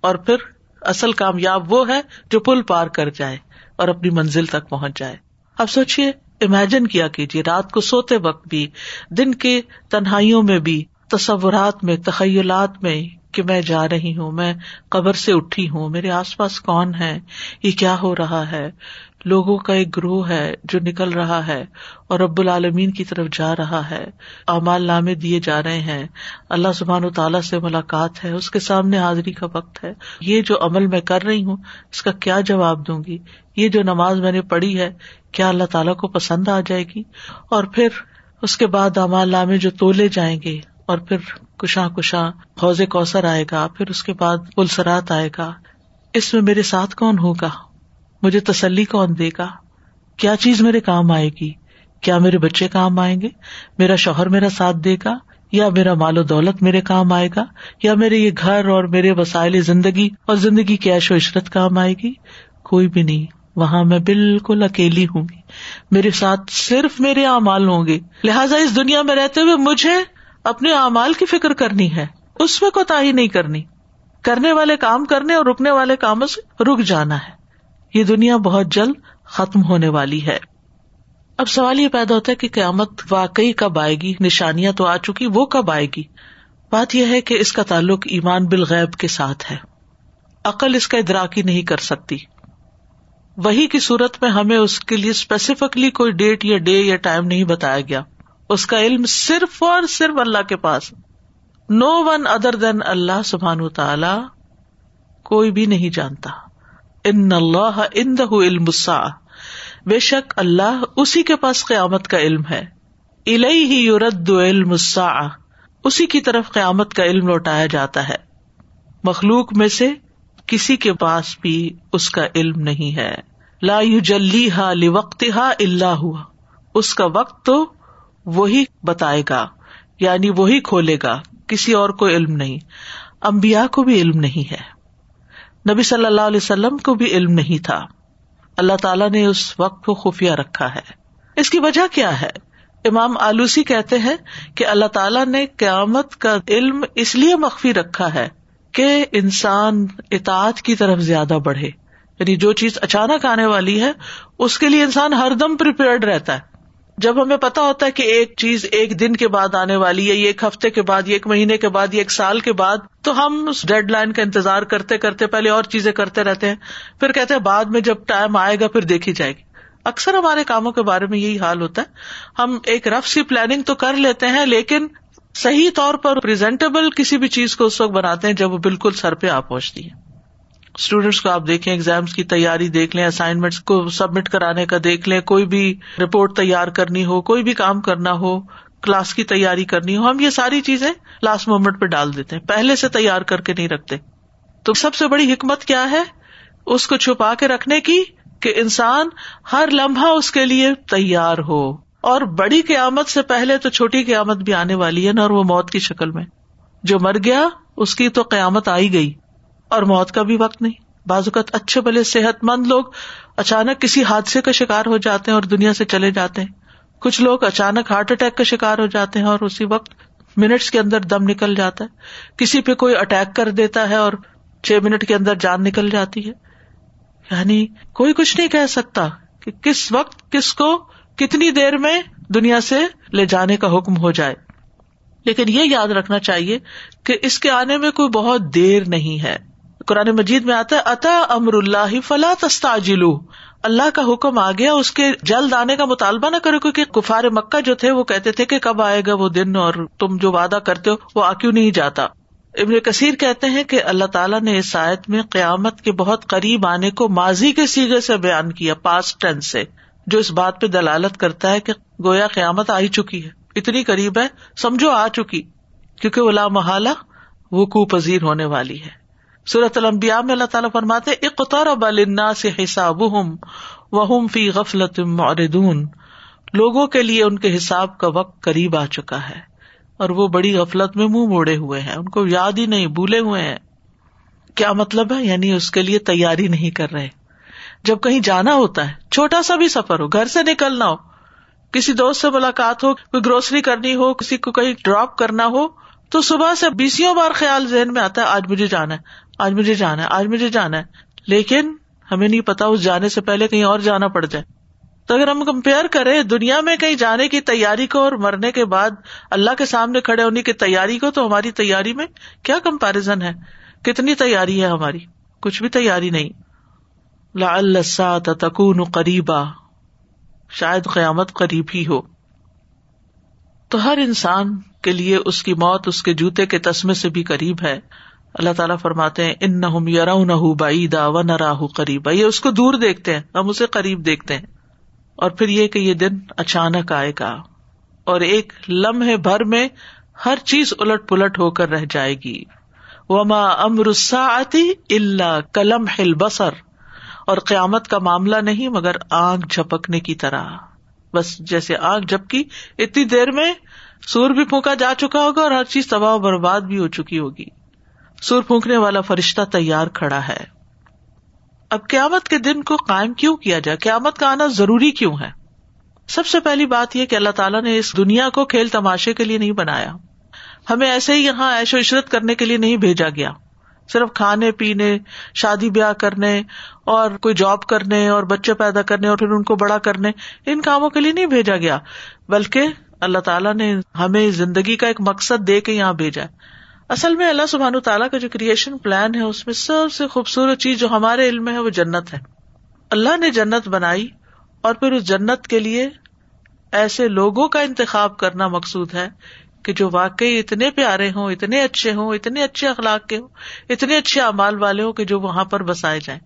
اور پھر اصل کامیاب وہ ہے جو پل پار کر جائے اور اپنی منزل تک پہنچ جائے۔ اب سوچیے امیجن کیا کیجیے رات کو سوتے وقت بھی، دن کے تنہائیوں میں بھی، تصورات میں، تخیلات میں کہ میں جا رہی ہوں، میں قبر سے اٹھی ہوں، میرے آس پاس کون ہے، یہ کیا ہو رہا ہے؟ لوگوں کا ایک گروہ ہے جو نکل رہا ہے اور رب العالمین کی طرف جا رہا ہے۔ اعمال نامے دیے جا رہے ہیں۔ اللہ سبحان و تعالیٰ سے ملاقات ہے۔ اس کے سامنے حاضری کا وقت ہے۔ یہ جو عمل میں کر رہی ہوں، اس کا کیا جواب دوں گی؟ یہ جو نماز میں نے پڑھی ہے، کیا اللہ تعالیٰ کو پسند آ جائے گی؟ اور پھر اس کے بعد امال نامے جو تولے جائیں گے، اور پھر کشاں کشاں حوض کوثر آئے گا، پھر اس کے بعد پلسرات آئے گا۔ اس میں میرے ساتھ کون ہوگا؟ مجھے تسلی کون دے گا؟ کیا چیز میرے کام آئے گی؟ کیا میرے بچے کام آئیں گے؟ میرا شوہر میرا ساتھ دے گا؟ یا میرا مال و دولت میرے کام آئے گا؟ یا میرے یہ گھر اور میرے وسائل زندگی اور زندگی کی عیش و عشرت کام آئے گی؟ کوئی بھی نہیں، وہاں میں بالکل اکیلی ہوں گی۔ میرے ساتھ صرف میرے اعمال ہوں گے۔ لہٰذا اس دنیا میں رہتے ہوئے مجھے اپنے اعمال کی فکر کرنی ہے۔ اس میں کوتا ہی نہیں کرنی۔ کرنے والے کام کرنے اور رکنے والے کاموں سے رک جانا ہے۔ یہ دنیا بہت جلد ختم ہونے والی ہے۔ اب سوال یہ پیدا ہوتا ہے کہ قیامت واقعی کب آئے گی؟ نشانیاں تو آ چکی، وہ کب آئے گی؟ بات یہ ہے کہ اس کا تعلق ایمان بالغیب کے ساتھ ہے۔ عقل اس کا ادراک ہی نہیں کر سکتی۔ وہی کی صورت میں ہمیں اس کے لیے اسپیسیفکلی کوئی ڈیٹ یا ڈے یا ٹائم نہیں بتایا گیا۔ اس کا علم صرف اور صرف اللہ کے پاس۔ نو ون ادر دین اللہ سبحان تعالی کوئی بھی نہیں جانتا۔ ان اللہ ان علم بے شک اللہ اسی کے پاس قیامت کا علم ہے. الہی ہی یورد علم اسی کی طرف قیامت کا علم لوٹایا جاتا ہے. مخلوق میں سے کسی کے پاس بھی اس کا علم نہیں ہے. لا جلی ہا وقت ہا اللہ ہوا. اس کا وقت تو وہی بتائے گا یعنی وہی کھولے گا، کسی اور کو علم نہیں. امبیا کو بھی علم نہیں ہے۔ نبی صلی اللہ علیہ وسلم کو بھی علم نہیں تھا۔ اللہ تعالیٰ نے اس وقت کو خفیہ رکھا ہے۔ اس کی وجہ کیا ہے؟ امام آلوسی کہتے ہیں کہ اللہ تعالیٰ نے قیامت کا علم اس لیے مخفی رکھا ہے کہ انسان اطاعت کی طرف زیادہ بڑھے۔ یعنی جو چیز اچانک آنے والی ہے، اس کے لیے انسان ہر دم رہتا ہے۔ جب ہمیں پتا ہوتا ہے کہ ایک چیز ایک دن کے بعد آنے والی ہے، یہ ایک ہفتے کے بعد ایک مہینے کے بعد ایک سال کے بعد، تو ہم اس ڈیڈ لائن کا انتظار کرتے کرتے پہلے اور چیزیں کرتے رہتے ہیں۔ پھر کہتے ہیں بعد میں جب ٹائم آئے گا، پھر دیکھی جائے گی۔ اکثر ہمارے کاموں کے بارے میں یہی حال ہوتا ہے۔ ہم ایک رف سی پلاننگ تو کر لیتے ہیں، لیکن صحیح طور پر پرزینٹیبل کسی بھی چیز کو اس وقت بناتے ہیں جب وہ بالکل سر پہ آ پہنچتی ہے۔ اسٹوڈینٹس کو آپ دیکھیں ایگزامس کی تیاری دیکھ لیں اسائنمنٹس کو سبمٹ کرانے کا دیکھ لیں، کوئی بھی رپورٹ تیار کرنی ہو، کوئی بھی کام کرنا ہو کلاس کی تیاری کرنی ہو، ہم یہ ساری چیزیں لاسٹ مومنٹ پہ ڈال دیتے ہیں، پہلے سے تیار کر کے نہیں رکھتے۔ تو سب سے بڑی حکمت کیا ہے؟ اس کو چھپا کے رکھنے کی کہ انسان ہر لمحہ اس کے لیے تیار ہو۔ اور بڑی قیامت سے پہلے تو چھوٹی قیامت بھی آنے والی ہے نا اور وہ موت کی شکل میں۔ جو مر گیا، اس کی تو قیامت آئی گئی۔ اور موت کا بھی وقت نہیں۔ بعض اوقات اچھے بھلے صحت مند لوگ اچانک کسی حادثے کا شکار ہو جاتے ہیں اور دنیا سے چلے جاتے ہیں۔ کچھ لوگ اچانک ہارٹ اٹیک کا شکار ہو جاتے ہیں اور اسی وقت منٹس کے اندر دم نکل جاتا ہے۔ کسی پہ کوئی اٹیک کر دیتا ہے اور چھ منٹ کے اندر جان نکل جاتی ہے۔ یعنی کوئی کچھ نہیں کہہ سکتا کہ کس وقت کس کو کتنی دیر میں دنیا سے لے جانے کا حکم ہو جائے۔ لیکن یہ یاد رکھنا چاہیے کہ اس کے آنے میں کوئی بہت دیر نہیں ہے۔ قرآن مجید میں آتا ہے، اتا امر اللہ فلا تستاجلو اللہ کا حکم آ گیا، اس کے جلد آنے کا مطالبہ نہ کرو، کیونکہ کفار مکہ جو تھے، وہ کہتے تھے کہ کب آئے گا وہ دن اور تم جو وعدہ کرتے ہو، وہ آ کیوں نہیں جاتا۔ ابن کثیر کہتے ہیں کہ اللہ تعالیٰ نے اس آیت میں قیامت کے بہت قریب آنے کو ماضی کے سیگے سے بیان کیا پاسٹ ٹین سے، جو اس بات پہ دلالت کرتا ہے کہ گویا قیامت آ ہی چکی ہے۔ اتنی قریب ہے، سمجھو آ چکی، کیونکہ وہ لامحالہ وہ کو پذیر ہونے والی ہے۔ صورت المبیا میں اللہ تعالیٰ فرماتے اقتار بالنا سے حساب فی غفلت معردون لوگوں کے لیے ان کے حساب کا وقت قریب آ چکا ہے اور وہ بڑی غفلت میں منہ موڑے ہوئے ہیں۔ ان کو یاد ہی نہیں، بھولے ہوئے ہیں۔ کیا مطلب ہے؟ یعنی اس کے لیے تیاری نہیں کر رہے۔ جب کہیں جانا ہوتا ہے، چھوٹا سا بھی سفر ہو، گھر سے نکلنا ہو، کسی دوست سے ملاقات ہو، کوئی گروسری کرنی ہو، کسی کو کہیں ڈراپ کرنا ہو، تو صبح سے بیسوں بار خیال ذہن میں آتا ہے، آج مجھے جانا ہے۔ آج مجھے جانا ہے، آج مجھے جانا ہے۔ لیکن ہمیں نہیں پتا اس جانے سے پہلے کہیں اور جانا پڑ جائے۔ تو اگر ہم کمپیئر کریں دنیا میں کہیں جانے کی تیاری کو اور مرنے کے بعد اللہ کے سامنے کھڑے ہونے کی تیاری کو، تو ہماری تیاری میں کیا کمپیرزن ہے؟ کتنی تیاری ہے ہماری؟ کچھ بھی تیاری نہیں۔ لا تکون قریبا۔ شاید قیامت قریب ہی ہو۔ تو ہر انسان کے لیے اس کی موت، اس کے جوتے کے تسمے سے بھی قریب ہے۔ اللہ تعالیٰ فرماتے ہیں ان نہ یار نہ و نہ راہ قریبا۔ یہ اس کو دور دیکھتے ہیں، ہم اسے قریب دیکھتے ہیں۔ اور پھر یہ کہ یہ دن اچانک آئے گا اور ایک لمحے بھر میں ہر چیز الٹ پلٹ ہو کر رہ جائے گی۔ وما امرسا آتی اللہ کلم ہل بسر اور قیامت کا معاملہ نہیں مگر آگ جھپکنے کی طرح۔ بس جیسے آگ جھپکی، اتنی دیر میں سور بھی پھونکا جا چکا ہوگا اور ہر چیز تباہ برباد بھی ہو چکی ہوگی۔ سور پھونکنے والا فرشتہ تیار کھڑا ہے۔ اب قیامت کے دن کو قائم کیوں کیا جائے؟ قیامت کا آنا ضروری کیوں ہے؟ سب سے پہلی بات یہ کہ اللہ تعالیٰ نے اس دنیا کو کھیل تماشے کے لیے نہیں بنایا۔ ہمیں ایسے ہی یہاں ایش و عشرت کرنے کے لیے نہیں بھیجا گیا۔ صرف کھانے، پینے، شادی بیاہ کرنے اور کوئی جاب کرنے اور بچے پیدا کرنے اور پھر ان کو بڑا کرنے، ان کاموں کے لیے نہیں بھیجا گیا۔ بلکہ اللہ تعالیٰ نے ہمیں زندگی کا ایک مقصد دے کے یہاں بھیجا اصل میں اللہ سبحان تعالیٰ کا جو کریشن پلان ہے، اس میں سب سے خوبصورت چیز جو ہمارے علم میں ہے، وہ جنت ہے۔ اللہ نے جنت بنائی اور پھر اس جنت کے لیے ایسے لوگوں کا انتخاب کرنا مقصود ہے کہ جو واقعی اتنے پیارے ہوں، اتنے اچھے ہوں، اتنے اچھے اخلاق کے ہوں، اتنے اچھے امال والے ہوں کہ جو وہاں پر بسائے جائیں۔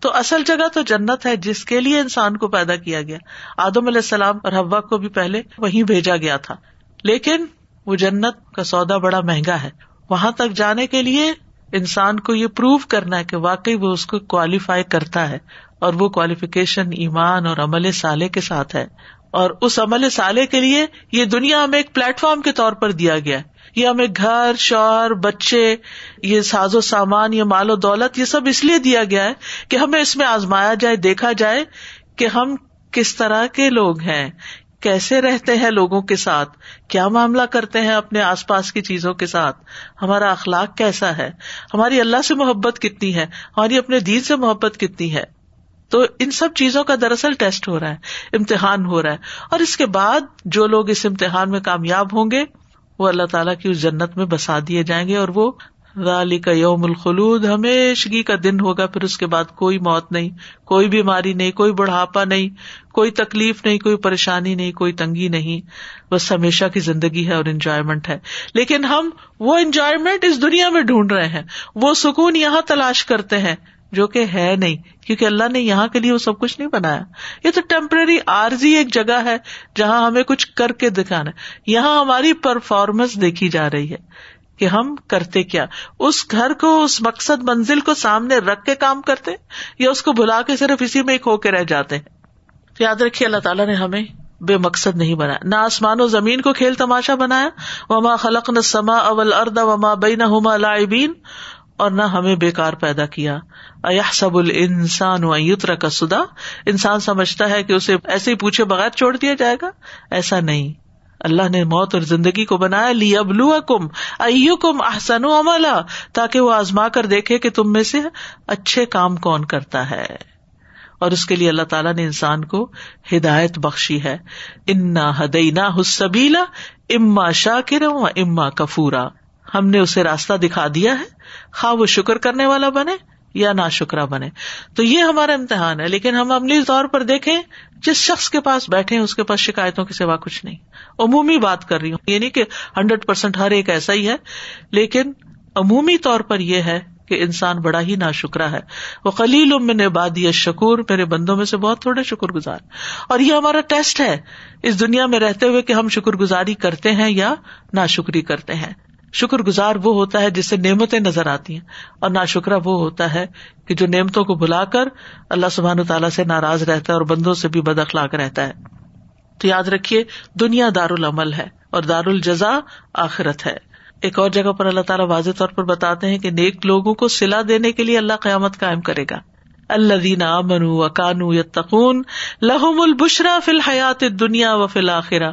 تو اصل جگہ تو جنت ہے، جس کے لیے انسان کو پیدا کیا گیا۔ آدم علیہ السلام اور ہوا کو بھی پہلے وہیں بھیجا گیا تھا، لیکن وہ جنت کا سودا بڑا مہنگا ہے۔ وہاں تک جانے کے لیے انسان کو یہ پروو کرنا ہے کہ واقعی وہ اس کو کوالیفائی کرتا ہے اور وہ کوالیفیکیشن ایمان اور عمل سالے کے ساتھ ہے۔ اور اس عمل سالے کے لیے یہ دنیا ہمیں ایک پلیٹ فارم کے طور پر دیا گیا یہ ہمیں گھر، شوہر، بچے، یہ ساز و سامان، یہ مال و دولت، یہ سب اس لیے دیا گیا ہے کہ ہمیں اس میں آزمایا جائے، دیکھا جائے کہ ہم کس طرح کے لوگ ہیں۔ کیسے رہتے ہیں لوگوں کے ساتھ؟ کیا معاملہ کرتے ہیں اپنے آس پاس کی چیزوں کے ساتھ؟ ہمارا اخلاق کیسا ہے؟ ہماری اللہ سے محبت کتنی ہے؟ ہماری اپنے دین سے محبت کتنی ہے؟ تو ان سب چیزوں کا دراصل ٹیسٹ ہو رہا ہے، امتحان ہو رہا ہے۔ اور اس کے بعد جو لوگ اس امتحان میں کامیاب ہوں گے، وہ اللہ تعالیٰ کی اس جنت میں بسا دیے جائیں گے اور وہ رالی کا یوم الخلود، ہمیشگی کا دن ہوگا، پھر اس کے بعد کوئی موت نہیں، کوئی بیماری نہیں، کوئی بڑھاپا نہیں، کوئی تکلیف نہیں، کوئی پریشانی نہیں، کوئی تنگی نہیں۔ بس ہمیشہ کی زندگی ہے اور انجوائےمنٹ ہے۔ لیکن ہم وہ انجوائےمنٹ اس دنیا میں ڈھونڈ رہے ہیں۔ وہ سکون یہاں تلاش کرتے ہیں، جو کہ ہے نہیں، کیونکہ اللہ نے یہاں کے لیے وہ سب کچھ نہیں بنایا۔ یہ تو ٹیمپرری آرزی ایک جگہ ہے، جہاں ہمیں کچھ کر کے دکھانا یہاں ہماری پرفارمنس دیکھی جا رہی ہے۔ کہ ہم کرتے کیا؟ اس گھر کو، اس مقصد منزل کو سامنے رکھ کے کام کرتے یا اس کو بلا کے صرف اسی میں ایک ہو کے رہ جاتے؟ ہیں یاد رکھیے، اللہ تعالیٰ نے ہمیں بے مقصد نہیں بنایا۔ نہ آسمان و زمین کو کھیل تماشا بنایا۔ وما خلق نہ سما اول ارد وما بئی نہ ہوما لائبین اور نہ ہمیں بےکار پیدا کیا۔ سب السان و یوتر کا سدا انسان سمجھتا ہے کہ اسے ایسے ہی پوچھے بغیر چھوڑ دیا جائے گا۔ ایسا نہیں۔ اللہ نے موت اور زندگی کو بنایا لی ابلو کم او کم احسن عملہ تاکہ وہ آزما کر دیکھے کہ تم میں سے اچھے کام کون کرتا ہے۔ اور اس کے لیے اللہ تعالیٰ نے انسان کو ہدایت بخشی ہے۔ انا ہدینا حسبیلا اما شاکر و اما کفورا۔ ہم نے اسے راستہ دکھا دیا ہے۔ خواہ وہ شکر کرنے والا بنے یا نا شکرا بنے۔ تو یہ ہمارا امتحان ہے، لیکن ہم عملی طور پر دیکھیں جس شخص کے پاس بیٹھے ہیں، اس کے پاس شکایتوں کی سوا کچھ نہیں۔ عمومی بات کر رہی ہوں یہ نہیں کہ ہنڈریڈ پرسینٹ ہر ایک ایسا ہی ہے۔ لیکن عمومی طور پر یہ ہے کہ انسان بڑا ہی نا شکرا ہے۔ وہ خلیل امن عبادی شکور میرے بندوں میں سے بہت تھوڑے شکر گزار اور یہ ہمارا ٹیسٹ ہے۔ اس دنیا میں رہتے ہوئے کہ ہم شکر گزاری کرتے ہیں یا نا شکری کرتے ہیں۔ شکر گزار وہ ہوتا ہے جس سے نعمتیں نظر آتی ہیں اور نا شکرا وہ ہوتا ہے کہ جو نعمتوں کو بلا کر اللہ سبحان تعالیٰ سے ناراض رہتا ہے اور بندوں سے بھی بد اخلاق رہتا ہے۔ تو یاد رکھیے، دنیا دار العمل ہے اور دار الجزا آخرت ہے۔ ایک اور جگہ پر اللہ تعالیٰ واضح طور پر بتاتے ہیں کہ نیک لوگوں کو سلا دینے کے لیے اللہ قیامت قائم کرے گا۔ اللہ دینا امن و کانو یا لہم البشرا فی الحیات دنیا و فی الآخرہ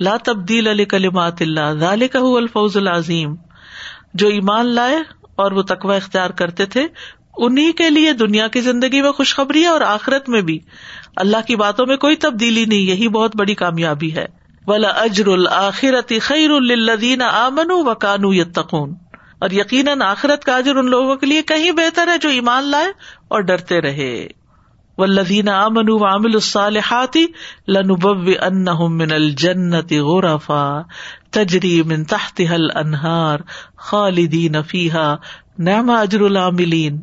لا تبدیل علی کلمات اللہ، ذالک هو الفوز العظیم۔ جو ایمان لائے اور وہ تقوی اختیار کرتے تھے انہیں کے لیے دنیا کی زندگی میں خوشخبری ہے اور آخرت میں بھی۔ اللہ کی باتوں میں کوئی تبدیلی نہیں، یہی بہت بڑی کامیابی ہے۔ ولا اجر الآخرت خیر الدین آمن و کانو یتقون اور یقیناً آخرت کا اجر ان لوگوں کے لیے کہیں بہتر ہے جو ایمان لائے اور ڈرتے رہے۔ ولدین امن وامل الصالحات لنبو انہم من الجنت غرفا تجری من تحتها الانہار خالدین فیها نعم اجر العاملین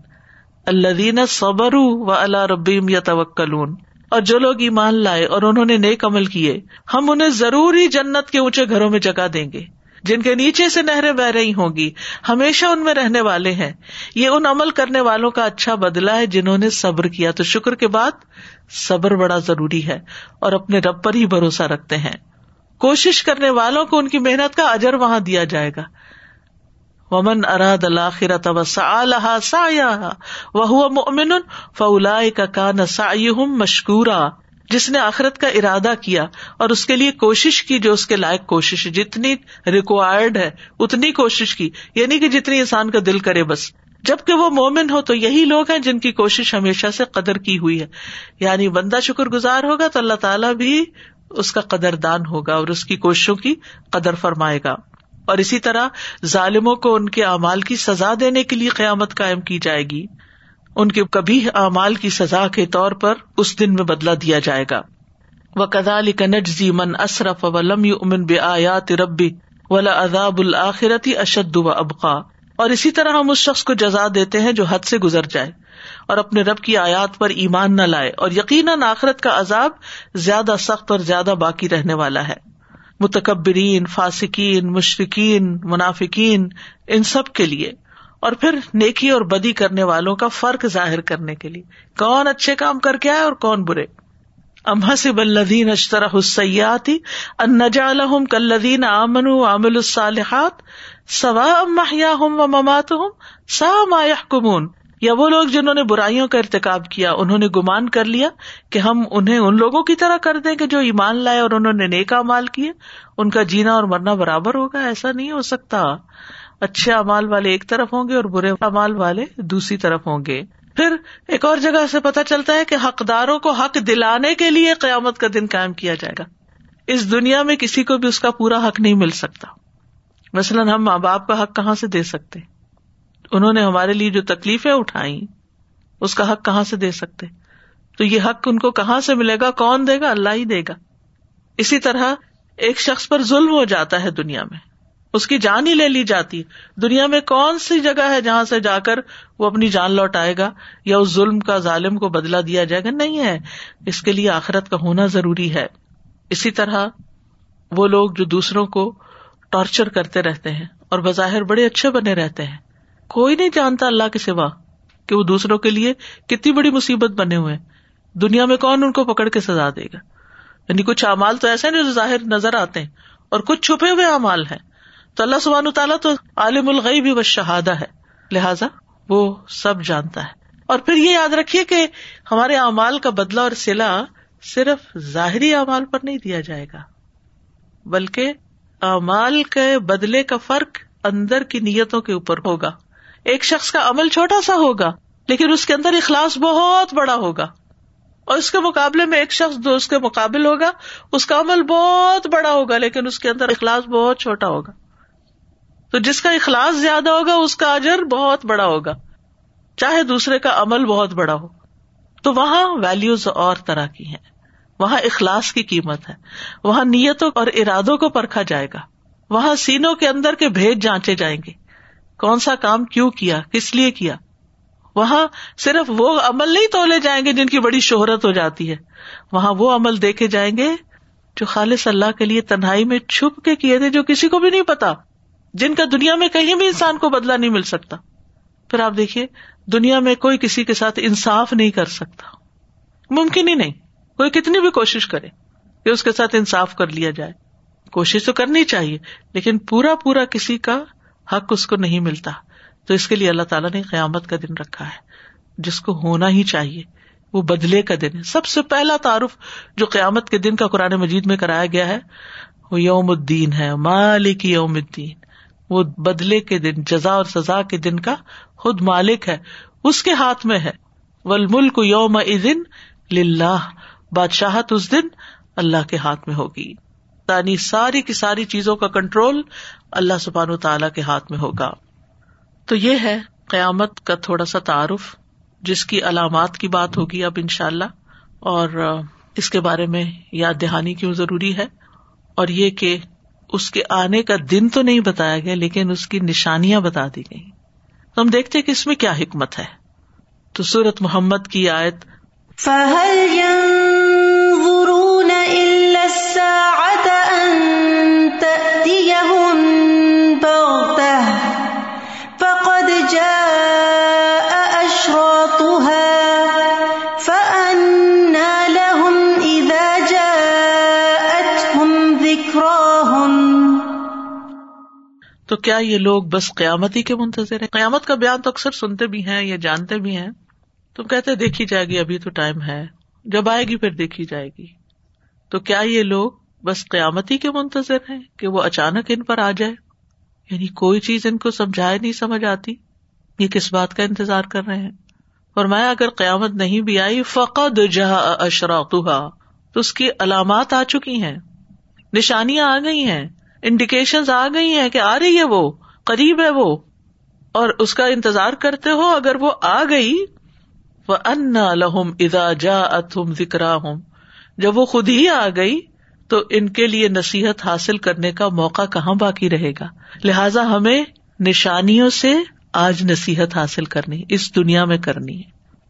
الذین صبروا وعلى ربهم يتوکلون اور جو لوگ ایمان لائے اور انہوں نے نیک عمل کیے، ہم انہیں ضروری جنت کے اونچے گھروں میں جگہ دیں گے۔ جن کے نیچے سے نہریں بہ رہی ہوں گی، ہمیشہ ان میں رہنے والے ہیں۔ یہ ان عمل کرنے والوں کا اچھا بدلا ہے جنہوں نے صبر کیا۔ تو شکر کے بعد صبر بڑا ضروری ہے اور اپنے رب پر ہی بھروسہ رکھتے ہیں۔ کوشش کرنے والوں کو ان کی محنت کا اجر وہاں دیا جائے گا۔ ومن اراد الآخرت وسعالها سعيها وهو مؤمن فاولئك كان سعيهم مشکورا جس نے آخرت کا ارادہ کیا اور اس کے لیے کوشش کی جو اس کے لائق کوشش جتنی ریکوائرڈ ہے، اتنی کوشش کی۔ یعنی کہ جتنی انسان کا دل کرے بس۔ جبکہ وہ مومن ہو تو یہی لوگ ہیں جن کی کوشش ہمیشہ سے قدر کی ہوئی ہے۔ یعنی بندہ شکر گزار ہوگا تو اللہ تعالیٰ بھی اس کا قدر دان ہوگا اور اس کی کوششوں کی قدر فرمائے گا۔ اور اسی طرح ظالموں کو ان کے اعمال کی سزا دینے کے لیے قیامت قائم کی جائے گی۔ ان کے کبھی اعمال کی سزا کے طور پر اس دن میں بدلا دیا جائے گا۔ وہ کدال کنجزی من اصرف و لم امن بے آیات ربی ولا عذاب الآخرتی اشد و ابقا اور اسی طرح ہم اس شخص کو جزا دیتے ہیں جو حد سے گزر جائے اور اپنے رب کی آیات پر ایمان نہ لائے اور یقیناً آخرت کا عذاب زیادہ سخت اور زیادہ باقی رہنے والا ہے۔ متکبرین فاسکین مشرقین منافقین، ان سب کے لیے اور پھر نیکی اور بدی کرنے والوں کا فرق ظاہر کرنے کے لیے۔ کون اچھے کام کر کے آئے اور کون برے۔ امہ سے بلدین اشترا حسیاتی ان الحم کلدین امن عامل الصالحات سوا امیا ہوں و ممات ہوں سا ما کمون یا وہ لوگ جنہوں نے برائیوں کا ارتقاب کیا، انہوں نے گمان کر لیا کہ ہم انہیں ان لوگوں کی طرح کر دیں کہ جو ایمان لائے اور انہوں نے نیکا مال کیے، ان کا جینا اور مرنا برابر ہوگا، ایسا نہیں ہو سکتا۔ اچھے امال والے ایک طرف ہوں گے اور برے امال والے دوسری طرف ہوں گے۔ پھر ایک اور جگہ سے پتا چلتا ہے کہ حقداروں کو حق دلانے کے لیے قیامت کا دن قائم کیا جائے گا۔ اس دنیا میں کسی کو بھی اس کا پورا حق نہیں مل سکتا۔ مثلاً ہم ماں باپ کا حق کہاں سے دے سکتے؟ انہوں نے ہمارے لیے جو تکلیفیں اٹھائی اس کا حق کہاں سے دے سکتے؟ تو یہ حق ان کو کہاں سے ملے گا؟ کون دے گا؟ اللہ ہی دے گا۔ اسی طرح ایک شخص پر ظلم ہو جاتا ہے دنیا میں۔ اس کی جان ہی لے لی جاتی۔ دنیا میں کون سی جگہ ہے جہاں سے جا کر وہ اپنی جان لوٹائے گا یا اس ظلم کا ظالم کو بدلا دیا جائے گا؟ نہیں ہے۔ اس کے لیے آخرت کا ہونا ضروری ہے۔ اسی طرح وہ لوگ جو دوسروں کو ٹارچر کرتے رہتے ہیں اور بظاہر بڑے اچھے بنے رہتے ہیں۔ کوئی نہیں جانتا اللہ کے سوا کہ وہ دوسروں کے لیے کتنی بڑی مصیبت بنے ہوئے دنیا میں کون ان کو پکڑ کے سزا دے گا؟ یعنی کچھ امال تو ایسے ہیں جو ظاہر نظر آتے ہیں اور کچھ چھپے ہوئے امال ہیں۔ تو اللہ سبحان تعالیٰ تو عالم الغی بھی شہادہ ہے۔ لہذا وہ سب جانتا ہے۔ اور پھر یہ یاد رکھیے کہ ہمارے اعمال کا بدلا اور سلا صرف ظاہری اعمال پر نہیں دیا جائے گا، بلکہ اعمال کے بدلے کا فرق اندر کی نیتوں کے اوپر ہوگا۔ ایک شخص کا عمل چھوٹا سا ہوگا، لیکن اس کے اندر اخلاص بہت بڑا ہوگا۔ اور اس کے مقابلے میں ایک شخص جو اس کے مقابل ہوگا، اس کا عمل بہت بڑا ہوگا، لیکن اس کے اندر اخلاص بہت چھوٹا ہوگا۔ تو جس کا اخلاص زیادہ ہوگا، اس کا اجر بہت بڑا ہوگا۔ چاہے دوسرے کا عمل بہت بڑا ہو۔ تو وہاں ویلوز اور طرح کی ہیں۔ وہاں اخلاص کی قیمت ہے۔ وہاں نیتوں اور ارادوں کو پرکھا جائے گا۔ وہاں سینوں کے اندر کے بھید جانچے جائیں گے۔ کون سا کام کیوں کیا؟ کس لیے کیا؟ وہاں صرف وہ عمل نہیں تولے جائیں گے جن کی بڑی شہرت ہو جاتی ہے۔ وہاں وہ عمل دیکھے جائیں گے جو خالص اللہ کے لیے تنہائی میں چھپ کے کیے تھے، جو کسی کو بھی نہیں پتا۔ جن کا دنیا میں کہیں بھی انسان کو بدلا نہیں مل سکتا۔ پھر آپ دیکھیے، دنیا میں کوئی کسی کے ساتھ انصاف نہیں کر سکتا۔ ممکن ہی نہیں۔ کوئی کتنی بھی کوشش کرے کہ اس کے ساتھ انصاف کر لیا جائے۔ کوشش تو کرنی چاہیے، لیکن پورا پورا کسی کا حق اس کو نہیں ملتا۔ تو اس کے لیے اللہ تعالیٰ نے قیامت کا دن رکھا ہے۔ جس کو ہونا ہی چاہیے، وہ بدلے کا دن ہے۔ سب سے پہلا تعارف جو قیامت کے دن کا قرآن مجید میں کرایا گیا ہے، وہ یوم الدین ہے، مالک یوم الدین۔ وہ بدلے کے دن، جزا اور سزا کے دن کا خود مالک ہے، اس کے ہاتھ میں ہے۔ ول ملک یوم ادن لاہ بادشاہت اس دن اللہ کے ہاتھ میں ہوگی۔ یعنی ساری کی ساری چیزوں کا کنٹرول اللہ سبحان تعالی کے ہاتھ میں ہوگا۔ تو یہ ہے قیامت کا تھوڑا سا تعارف، جس کی علامات کی بات ہوگی اب ان شاء اللہ اور اس کے بارے میں یاد دہانی کیوں ضروری ہے؟ اور یہ کہ اس کے آنے کا دن تو نہیں بتایا گیا، لیکن اس کی نشانیاں بتا دی گئی تو ہم دیکھتے کہ اس میں کیا حکمت ہے۔ تو سورت محمد کی آیت۔ تو کیا یہ لوگ بس قیامتی کے منتظر ہیں؟ قیامت کا بیان تو اکثر سنتے بھی ہیں یا جانتے بھی ہیں۔ تو کہتے دیکھی جائے گی، ابھی تو ٹائم ہے۔ جب آئے گی پھر دیکھی جائے گی۔ تو کیا یہ لوگ بس قیامتی کے منتظر ہیں کہ وہ اچانک ان پر آ جائے؟ یعنی کوئی چیز ان کو سمجھائے نہیں سمجھ آتی۔ یہ کس بات کا انتظار کر رہے ہیں؟ اور میں اگر قیامت نہیں بھی آئی، فقد جہاں اشرا تو اس کی علامات آ چکی ہیں۔ نشانیاں آ گئی ہیں۔ انڈیکیشن آ گئی ہیں کہ آ رہی ہے وہ، قریب ہے وہ، اور اس کا انتظار کرتے ہو اگر وہ آ گئی وہ ان لہم ادا جا اتم ذکر ہوں جب وہ خود ہی آ گئی، تو ان کے لیے نصیحت حاصل کرنے کا موقع کہاں باقی رہے گا؟ لہذا ہمیں نشانیوں سے آج نصیحت حاصل کرنی، اس دنیا میں کرنی ہے۔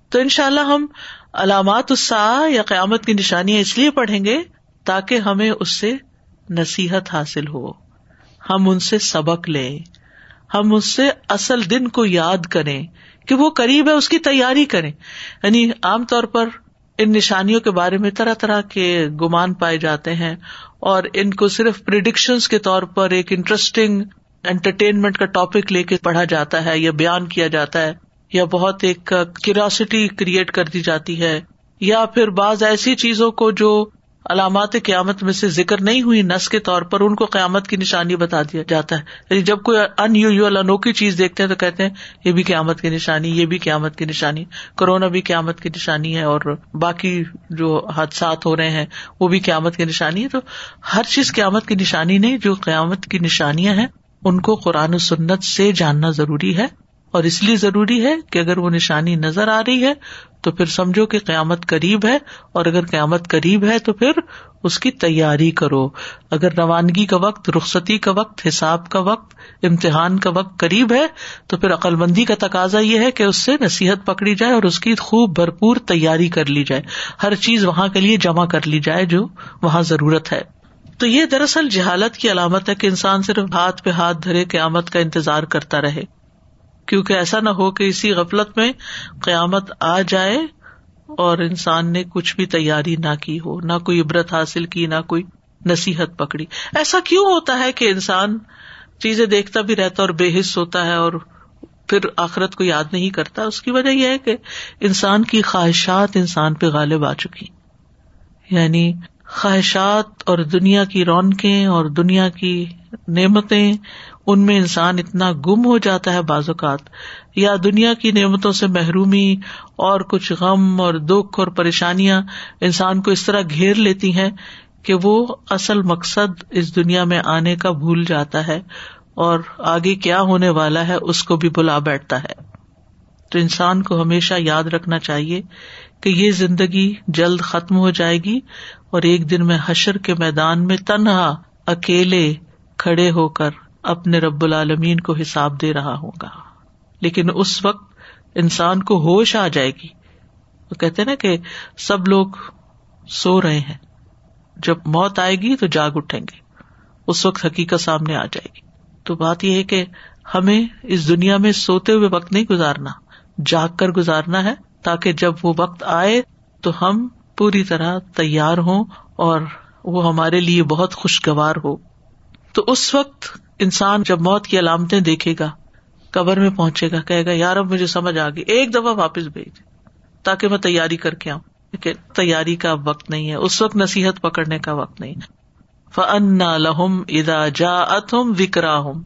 تو ان شاء اللہ ہم علامات السا یا قیامت کی نشانیاں اس لیے پڑھیں گے تاکہ ہمیں اس سے نصیحت حاصل ہو۔ ہم ان سے سبق لیں۔ ہم اس سے اصل دن کو یاد کریں کہ وہ قریب ہے، اس کی تیاری کریں۔ یعنی عام طور پر ان نشانیوں کے بارے میں طرح طرح کے گمان پائے جاتے ہیں اور ان کو صرف پرڈکشن کے طور پر ایک انٹرسٹنگ انٹرٹینمنٹ کا ٹاپک لے کے پڑھا جاتا ہے یا بیان کیا جاتا ہے یا بہت ایک کیورسٹی کریٹ کر دی جاتی ہے یا پھر بعض ایسی چیزوں کو جو علامات قیامت میں سے ذکر نہیں ہوئی نس کے طور پر ان کو قیامت کی نشانی بتا دیا جاتا ہے۔ یعنی جب کوئی ان یوزل انوکھی چیز دیکھتے ہیں تو کہتے ہیں، یہ بھی قیامت کی نشانی، یہ بھی قیامت کی نشانی۔ کورونا بھی قیامت کی نشانی ہے اور باقی جو حادثات ہو رہے ہیں، وہ بھی قیامت کی نشانی ہے۔ تو ہر چیز قیامت کی نشانی نہیں، جو قیامت کی نشانیاں ہیں، ان کو قرآن و سنت سے جاننا ضروری ہے۔ اور اس لیے ضروری ہے کہ اگر وہ نشانی نظر آ رہی ہے تو پھر سمجھو کہ قیامت قریب ہے اور اگر قیامت قریب ہے تو پھر اس کی تیاری کرو۔ اگر روانگی کا وقت، رخصتی کا وقت، حساب کا وقت، امتحان کا وقت قریب ہے تو پھر عقلمندی کا تقاضا یہ ہے کہ اس سے نصیحت پکڑی جائے اور اس کی خوب بھرپور تیاری کر لی جائے۔ ہر چیز وہاں کے لیے جمع کر لی جائے جو وہاں ضرورت ہے۔ تو یہ دراصل جہالت کی علامت ہے کہ انسان صرف ہاتھ پہ ہاتھ دھرے قیامت کا انتظار کرتا رہے۔ کیونکہ ایسا نہ ہو کہ اسی غفلت میں قیامت آ جائے اور انسان نے کچھ بھی تیاری نہ کی ہو، نہ کوئی عبرت حاصل کی، نہ کوئی نصیحت پکڑی۔ ایسا کیوں ہوتا ہے کہ انسان چیزیں دیکھتا بھی رہتا اور بے حص ہوتا ہے اور پھر آخرت کو یاد نہیں کرتا؟ اس کی وجہ یہ ہے کہ انسان کی خواہشات انسان پہ غالب آ چکی۔ یعنی خواہشات اور دنیا کی رونقیں اور دنیا کی نعمتیں ان میں انسان اتنا گم ہو جاتا ہے بعض اوقات، یا دنیا کی نعمتوں سے محرومی اور کچھ غم اور دکھ اور پریشانیاں انسان کو اس طرح گھیر لیتی ہیں کہ وہ اصل مقصد اس دنیا میں آنے کا بھول جاتا ہے اور آگے کیا ہونے والا ہے اس کو بھی بلا بیٹھتا ہے۔ تو انسان کو ہمیشہ یاد رکھنا چاہیے کہ یہ زندگی جلد ختم ہو جائے گی اور ایک دن میں حشر کے میدان میں تنہا اکیلے کھڑے ہو کر اپنے رب العالمین کو حساب دے رہا ہوں گا لیکن اس وقت انسان کو ہوش آ جائے گی۔ وہ کہتے نا کہ سب لوگ سو رہے ہیں۔ جب موت آئے گی تو جاگ اٹھیں گے۔ اس وقت حقیقت سامنے آ جائے گی۔ تو بات یہ ہے کہ ہمیں اس دنیا میں سوتے ہوئے وقت نہیں گزارنا، جاگ کر گزارنا ہے تاکہ جب وہ وقت آئے تو ہم پوری طرح تیار ہوں اور وہ ہمارے لیے بہت خوشگوار ہو۔ تو اس وقت انسان جب موت کی علامتیں دیکھے گا، قبر میں پہنچے گا، کہے گا یار اب مجھے سمجھ آ گئی، ایک دفعہ واپس بھیج، تاکہ میں تیاری کر کے آؤں، لیکن تیاری کا وقت نہیں ہے، اس وقت نصیحت پکڑنے کا وقت نہیں فن لہم ادا جا اتم وکرا ہوں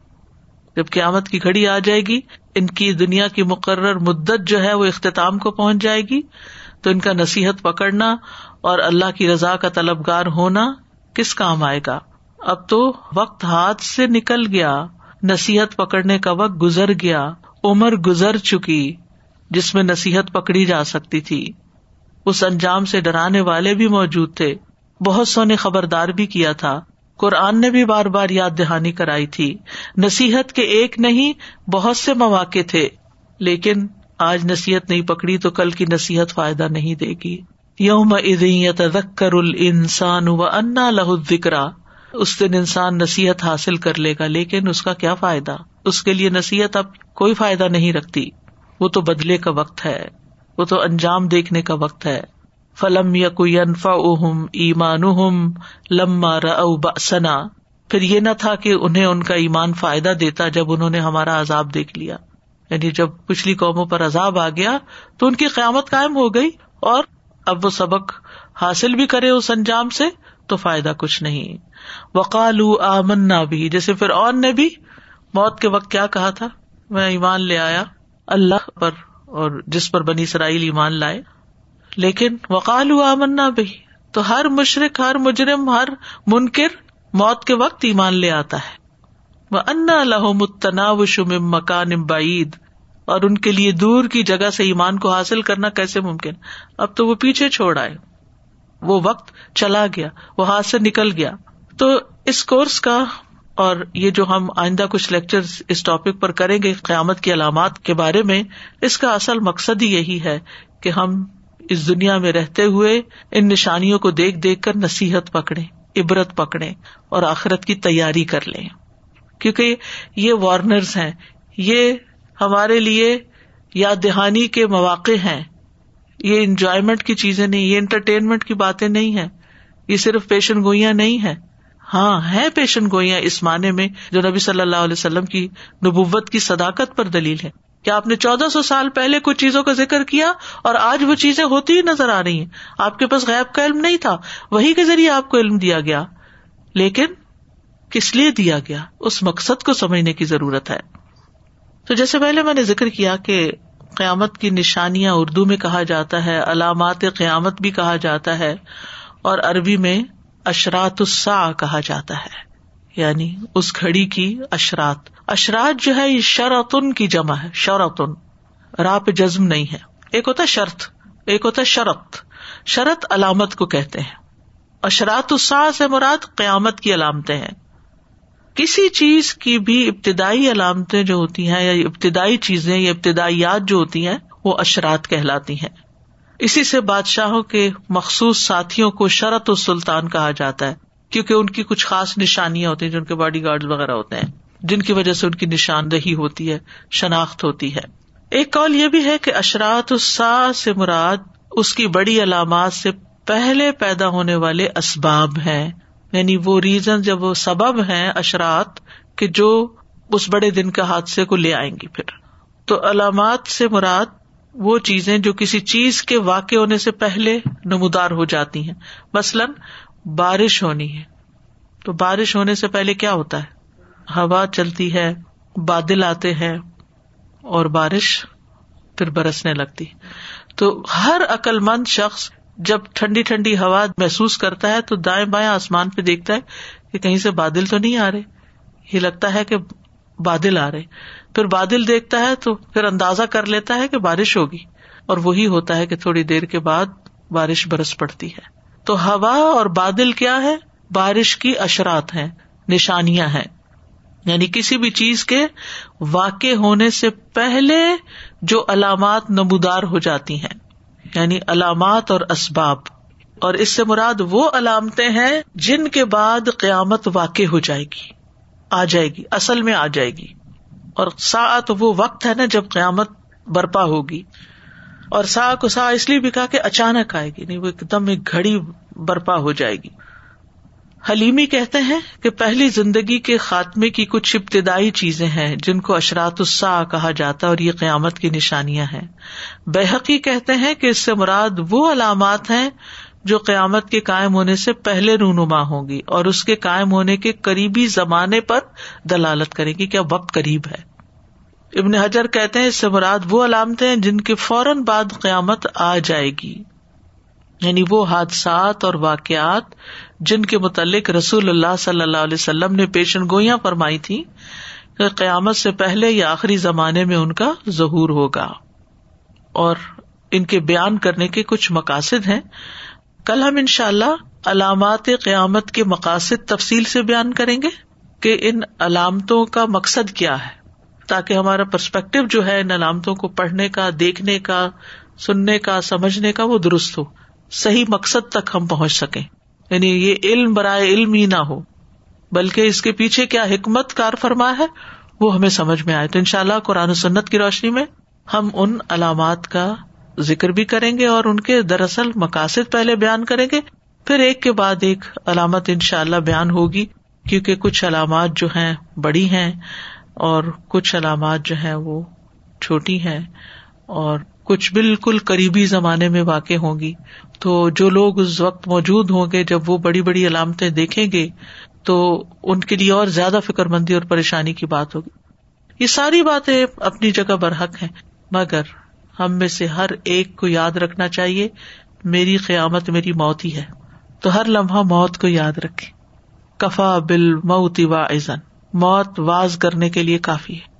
جب قیامت کی گھڑی آ جائے گی، ان کی دنیا کی مقرر مدت جو ہے، وہ اختتام کو پہنچ جائے گی۔ تو ان کا نصیحت پکڑنا اور اللہ کی رضا کا طلبگار ہونا کس کام آئے گا؟ اب تو وقت ہاتھ سے نکل گیا، نصیحت پکڑنے کا وقت گزر گیا، عمر گزر چکی، جس میں نصیحت پکڑی جا سکتی تھی۔ اس انجام سے ڈرانے والے بھی موجود تھے۔ بہت سو نے خبردار بھی کیا تھا۔ قرآن نے بھی بار بار یاد دہانی کرائی تھی۔ نصیحت کے ایک نہیں، بہت سے مواقع تھے۔ لیکن آج نصیحت نہیں پکڑی تو کل کی نصیحت فائدہ نہیں دے گی۔ یوم ادیت کر انسان و انا لہ ذکرا اس دن انسان نصیحت حاصل کر لے گا، لیکن اس کا کیا فائدہ؟ اس کے لیے نصیحت اب کوئی فائدہ نہیں رکھتی۔ وہ تو بدلے کا وقت ہے، وہ تو انجام دیکھنے کا وقت ہے۔ فلم یا کوئی انفا اہم ایمان لما سنا پھر یہ نہ تھا کہ انہیں ان کا ایمان فائدہ دیتا جب انہوں نے ہمارا عذاب دیکھ لیا۔ یعنی جب پچھلی قوموں پر عذاب آ گیا تو ان کی قیامت قائم ہو گئی اور اب وہ سبق حاصل بھی کرے اس انجام سے۔ تو فائدہ کچھ نہیں۔ وقال آمنا بھی جیسے پھر اون نے بھی موت کے وقت کیا کہا تھا؟ میں ایمان لے آیا، اللہ پر اور جس پر بنی اسرائیل ایمان لائے۔ لیکن وقال آمنا بھی تو ہر مشرق ہر مجرم، ہر منکر موت کے وقت ایمان لے آتا ہے۔ وہ انا اللہ متنا و شم مکان بعید اور ان کے لیے دور کی جگہ سے ایمان کو حاصل کرنا کیسے ممکن؟ اب تو وہ پیچھے چھوڑ آئے۔ وہ وقت چلا گیا، وہ ہاتھ سے نکل گیا۔ تو اس کورس کا اور یہ جو ہم آئندہ کچھ لیکچر اس ٹاپک پر کریں گے قیامت کی علامات کے بارے میں، اس کا اصل مقصد ہی یہی ہے کہ ہم اس دنیا میں رہتے ہوئے ان نشانیوں کو دیکھ دیکھ کر نصیحت پکڑے عبرت پکڑے اور آخرت کی تیاری کر لیں۔ کیونکہ یہ وارنرز ہیں، یہ ہمارے لیے یاد دہانی کے مواقع ہیں۔ یہ انجوائمنٹ کی چیزیں نہیں، یہ انٹرٹینمنٹ کی باتیں نہیں ہے یہ صرف پیشن گوئیاں نہیں ہے ہاں ہے پیشن گوئیاں اس معنی میں جو نبی صلی اللہ علیہ وسلم کی نبوت کی صداقت پر دلیل ہے کیا آپ نے چودہ سو سال پہلے کچھ چیزوں کا ذکر کیا اور آج وہ چیزیں ہوتی ہی نظر آ رہی ہیں؟ آپ کے پاس غیب کا علم نہیں تھا۔ وہی کے ذریعے آپ کو علم دیا گیا۔ لیکن کس لیے دیا گیا؟ اس مقصد کو سمجھنے کی ضرورت ہے۔ تو جیسے پہلے میں نے ذکر کیا کہ قیامت کی نشانیاں اردو میں کہا جاتا ہے، علامات قیامت بھی کہا جاتا ہے، اور عربی میں اشرات السا کہا جاتا ہے۔ یعنی اس گھڑی کی اشرات۔ اشرات جو ہے، یہ شرطن کی جمع ہے، شرطن۔ راہ پہ جزم نہیں ہے۔ ایک ہوتا شرط، ایک ہوتا ہے شرط۔ شرط علامت کو کہتے ہیں۔ اشرات السا سے مراد قیامت کی علامتیں ہیں۔ کسی چیز کی بھی ابتدائی علامتیں جو ہوتی ہیں یا ابتدائی چیزیں یا ابتدائیات جو ہوتی ہیں، وہ اشرات کہلاتی ہیں۔ اسی سے بادشاہوں کے مخصوص ساتھیوں کو شرط السلطان کہا جاتا ہے، کیونکہ ان کی کچھ خاص نشانیاں ہوتی ہیں جو ان کے باڈی گارڈ وغیرہ ہوتے ہیں۔ جن کی وجہ سے ان کی نشاندہی ہوتی ہے، شناخت ہوتی ہے۔ ایک کال یہ بھی ہے کہ اشرات السا سے مراد اس کی بڑی علامات سے پہلے پیدا ہونے والے اسباب ہیں۔ یعنی وہ ریزن جب وہ سبب ہیں اشرات کہ جو اس بڑے دن کے حادثے کو لے آئیں گی پھر۔ تو علامات سے مراد وہ چیزیں جو کسی چیز کے واقع ہونے سے پہلے نمودار ہو جاتی ہیں۔ مثلاً بارش ہونی ہے۔ تو بارش ہونے سے پہلے کیا ہوتا ہے؟ ہوا چلتی ہے، بادل آتے ہیں اور بارش پھر برسنے لگتی۔ تو ہر عقل مند شخص جب ٹھنڈی ٹھنڈی ہوا محسوس کرتا ہے تو دائیں بائیں آسمان پہ دیکھتا ہے کہ کہیں سے بادل تو نہیں آ رہے۔ یہ لگتا ہے کہ بادل آ رہے۔ پھر بادل دیکھتا ہے تو پھر اندازہ کر لیتا ہے کہ بارش ہوگی۔ اور وہی ہوتا ہے کہ تھوڑی دیر کے بعد بارش برس پڑتی ہے۔ تو ہوا اور بادل کیا ہے؟ بارش کی اشرات ہیں، نشانیاں ہیں۔ یعنی کسی بھی چیز کے واقع ہونے سے پہلے جو علامات نمودار ہو جاتی ہیں۔ یعنی علامات اور اسباب اور اس سے مراد وہ علامتیں ہیں جن کے بعد قیامت واقع ہو جائے گی، آ جائے گی، اصل میں آ جائے گی۔ اور سا تو وہ وقت ہے نا جب قیامت برپا ہوگی۔ اور سا کو سا اس لیے بھی کہا کہ اچانک آئے گی، نہیں، وہ ایک دم ایک گھڑی برپا ہو جائے گی۔ حلیمی کہتے ہیں کہ پہلی زندگی کے خاتمے کی کچھ ابتدائی چیزیں ہیں جن کو اشرات السا کہا جاتا ہے اور یہ قیامت کی نشانیاں ہیں۔ بحقی کہتے ہیں کہ اس سے مراد وہ علامات ہیں جو قیامت کے قائم ہونے سے پہلے رونما ہوں گی اور اس کے قائم ہونے کے قریبی زمانے پر دلالت کرے گی کیا وقت قریب ہے۔ ابن حجر کہتے ہیں اس سے مراد وہ علامتیں ہیں جن کے فوراً بعد قیامت آ جائے گی۔ یعنی وہ حادثات اور واقعات جن کے متعلق رسول اللہ صلی اللہ علیہ وسلم نے پیشن گوئیاں فرمائی تھی کہ قیامت سے پہلے یا آخری زمانے میں ان کا ظہور ہوگا۔ اور ان کے بیان کرنے کے کچھ مقاصد ہیں۔ کل ہم ان شاء اللہ علامات قیامت کے مقاصد تفصیل سے بیان کریں گے کہ ان علامتوں کا مقصد کیا ہے۔ تاکہ ہمارا پرسپیکٹو جو ہے ان علامتوں کو پڑھنے کا، دیکھنے کا، سننے کا، سمجھنے کا وہ درست ہو۔ صحیح مقصد تک ہم پہنچ سکیں۔ یعنی یہ علم برائے علم ہی نہ ہو، بلکہ اس کے پیچھے کیا حکمت کار فرما ہے، وہ ہمیں سمجھ میں آئے۔ تو ان شاء اللہ قرآن و سنت کی روشنی میں ہم ان علامات کا ذکر بھی کریں گے اور ان کے دراصل مقاصد پہلے بیان کریں گے۔ پھر ایک کے بعد ایک علامت ان شاء اللہ بیان ہوگی، کیونکہ کچھ علامات جو ہیں بڑی ہیں اور کچھ علامات جو ہیں وہ چھوٹی ہیں اور کچھ بالکل قریبی زمانے میں واقع ہوں گی۔ تو جو لوگ اس وقت موجود ہوں گے، جب وہ بڑی بڑی علامتیں دیکھیں گے، تو ان کے لیے اور زیادہ فکر مندی اور پریشانی کی بات ہوگی۔ یہ ساری باتیں اپنی جگہ برحق ہیں، مگر ہم میں سے ہر ایک کو یاد رکھنا چاہیے، میری قیامت میری موت ہی ہے۔ تو ہر لمحہ موت کو یاد رکھے کفا بل موتی وا ایزن موت واز کرنے کے لیے کافی ہے،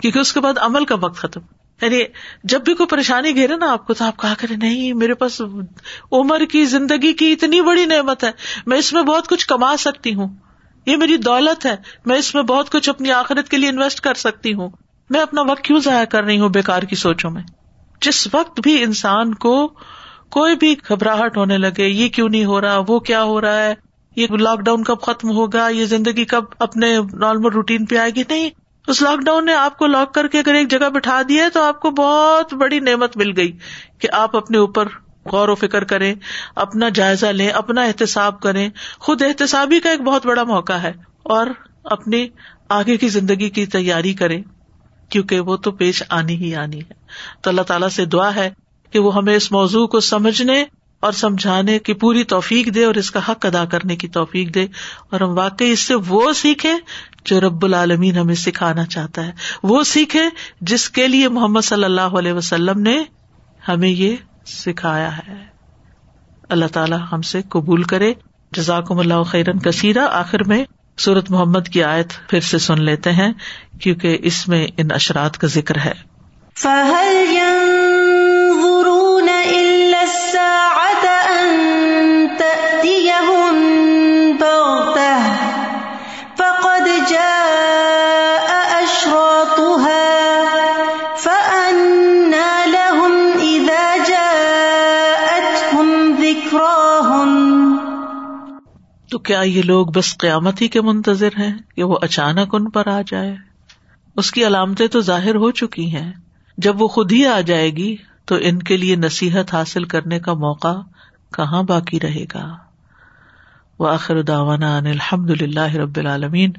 کیونکہ اس کے بعد عمل کا وقت ختم۔ یعنی جب بھی کوئی پریشانی گھیرے نا آپ کو تو آپ کہا کرے نہیں، میرے پاس عمر کی زندگی کی اتنی بڑی نعمت ہے، میں اس میں بہت کچھ کما سکتی ہوں۔ یہ میری دولت ہے، میں اس میں بہت کچھ اپنی آخرت کے لیے انویسٹ کر سکتی ہوں۔ میں اپنا وقت کیوں ضائع کر رہی ہوں بےکار کی سوچوں میں؟ جس وقت بھی انسان کو کوئی بھی گھبراہٹ ہونے لگے، یہ کیوں نہیں ہو رہا، وہ کیا ہو رہا ہے، یہ لاک ڈاؤن کب ختم ہوگا، یہ زندگی کب اپنے نارمل روٹین پہ آئے گی؟ نہیں اس لاک ڈاؤن نے آپ کو لاک کر کے اگر ایک جگہ بٹھا دیا تو آپ کو بہت بڑی نعمت مل گئی کہ آپ اپنے اوپر غور و فکر کریں، اپنا جائزہ لیں، اپنا احتساب کریں۔ خود احتسابی کا ایک بہت بڑا موقع ہے اور اپنی آگے کی زندگی کی تیاری کریں، کیونکہ وہ تو پیش آنی ہی آنی ہے۔ تو اللہ تعالیٰ سے دعا ہے کہ وہ ہمیں اس موضوع کو سمجھنے اور سمجھانے کی پوری توفیق دے اور اس کا حق ادا کرنے کی توفیق دے اور ہم واقعی اس سے وہ سیکھے جو رب العالمین ہمیں سکھانا چاہتا ہے۔ وہ سیکھے جس کے لیے محمد صلی اللہ علیہ وسلم نے ہمیں یہ سکھایا ہے۔ اللہ تعالیٰ ہم سے قبول کرے۔ جزاکم اللہ خیرن کثیرہ۔ آخر میں سورت محمد کی آیت پھر سے سن لیتے ہیں، کیونکہ اس میں ان اشرات کا ذکر ہے۔ تو کیا یہ لوگ بس قیامت ہی کے منتظر ہیں کہ وہ اچانک ان پر آ جائے۔ اس کی علامتیں تو ظاہر ہو چکی ہیں۔ جب وہ خود ہی آ جائے گی تو ان کے لیے نصیحت حاصل کرنے کا موقع کہاں باقی رہے گا؟ وآخر داوانا الحمد للہ رب العالمین۔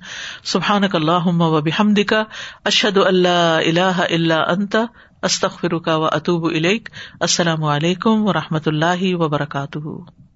سبحان اللہ و بحمد کا اشد اللہ اللہ اللہ انت استخر کا و اطوب السلام علیکم و رحمۃ اللہ وبرکاتہ۔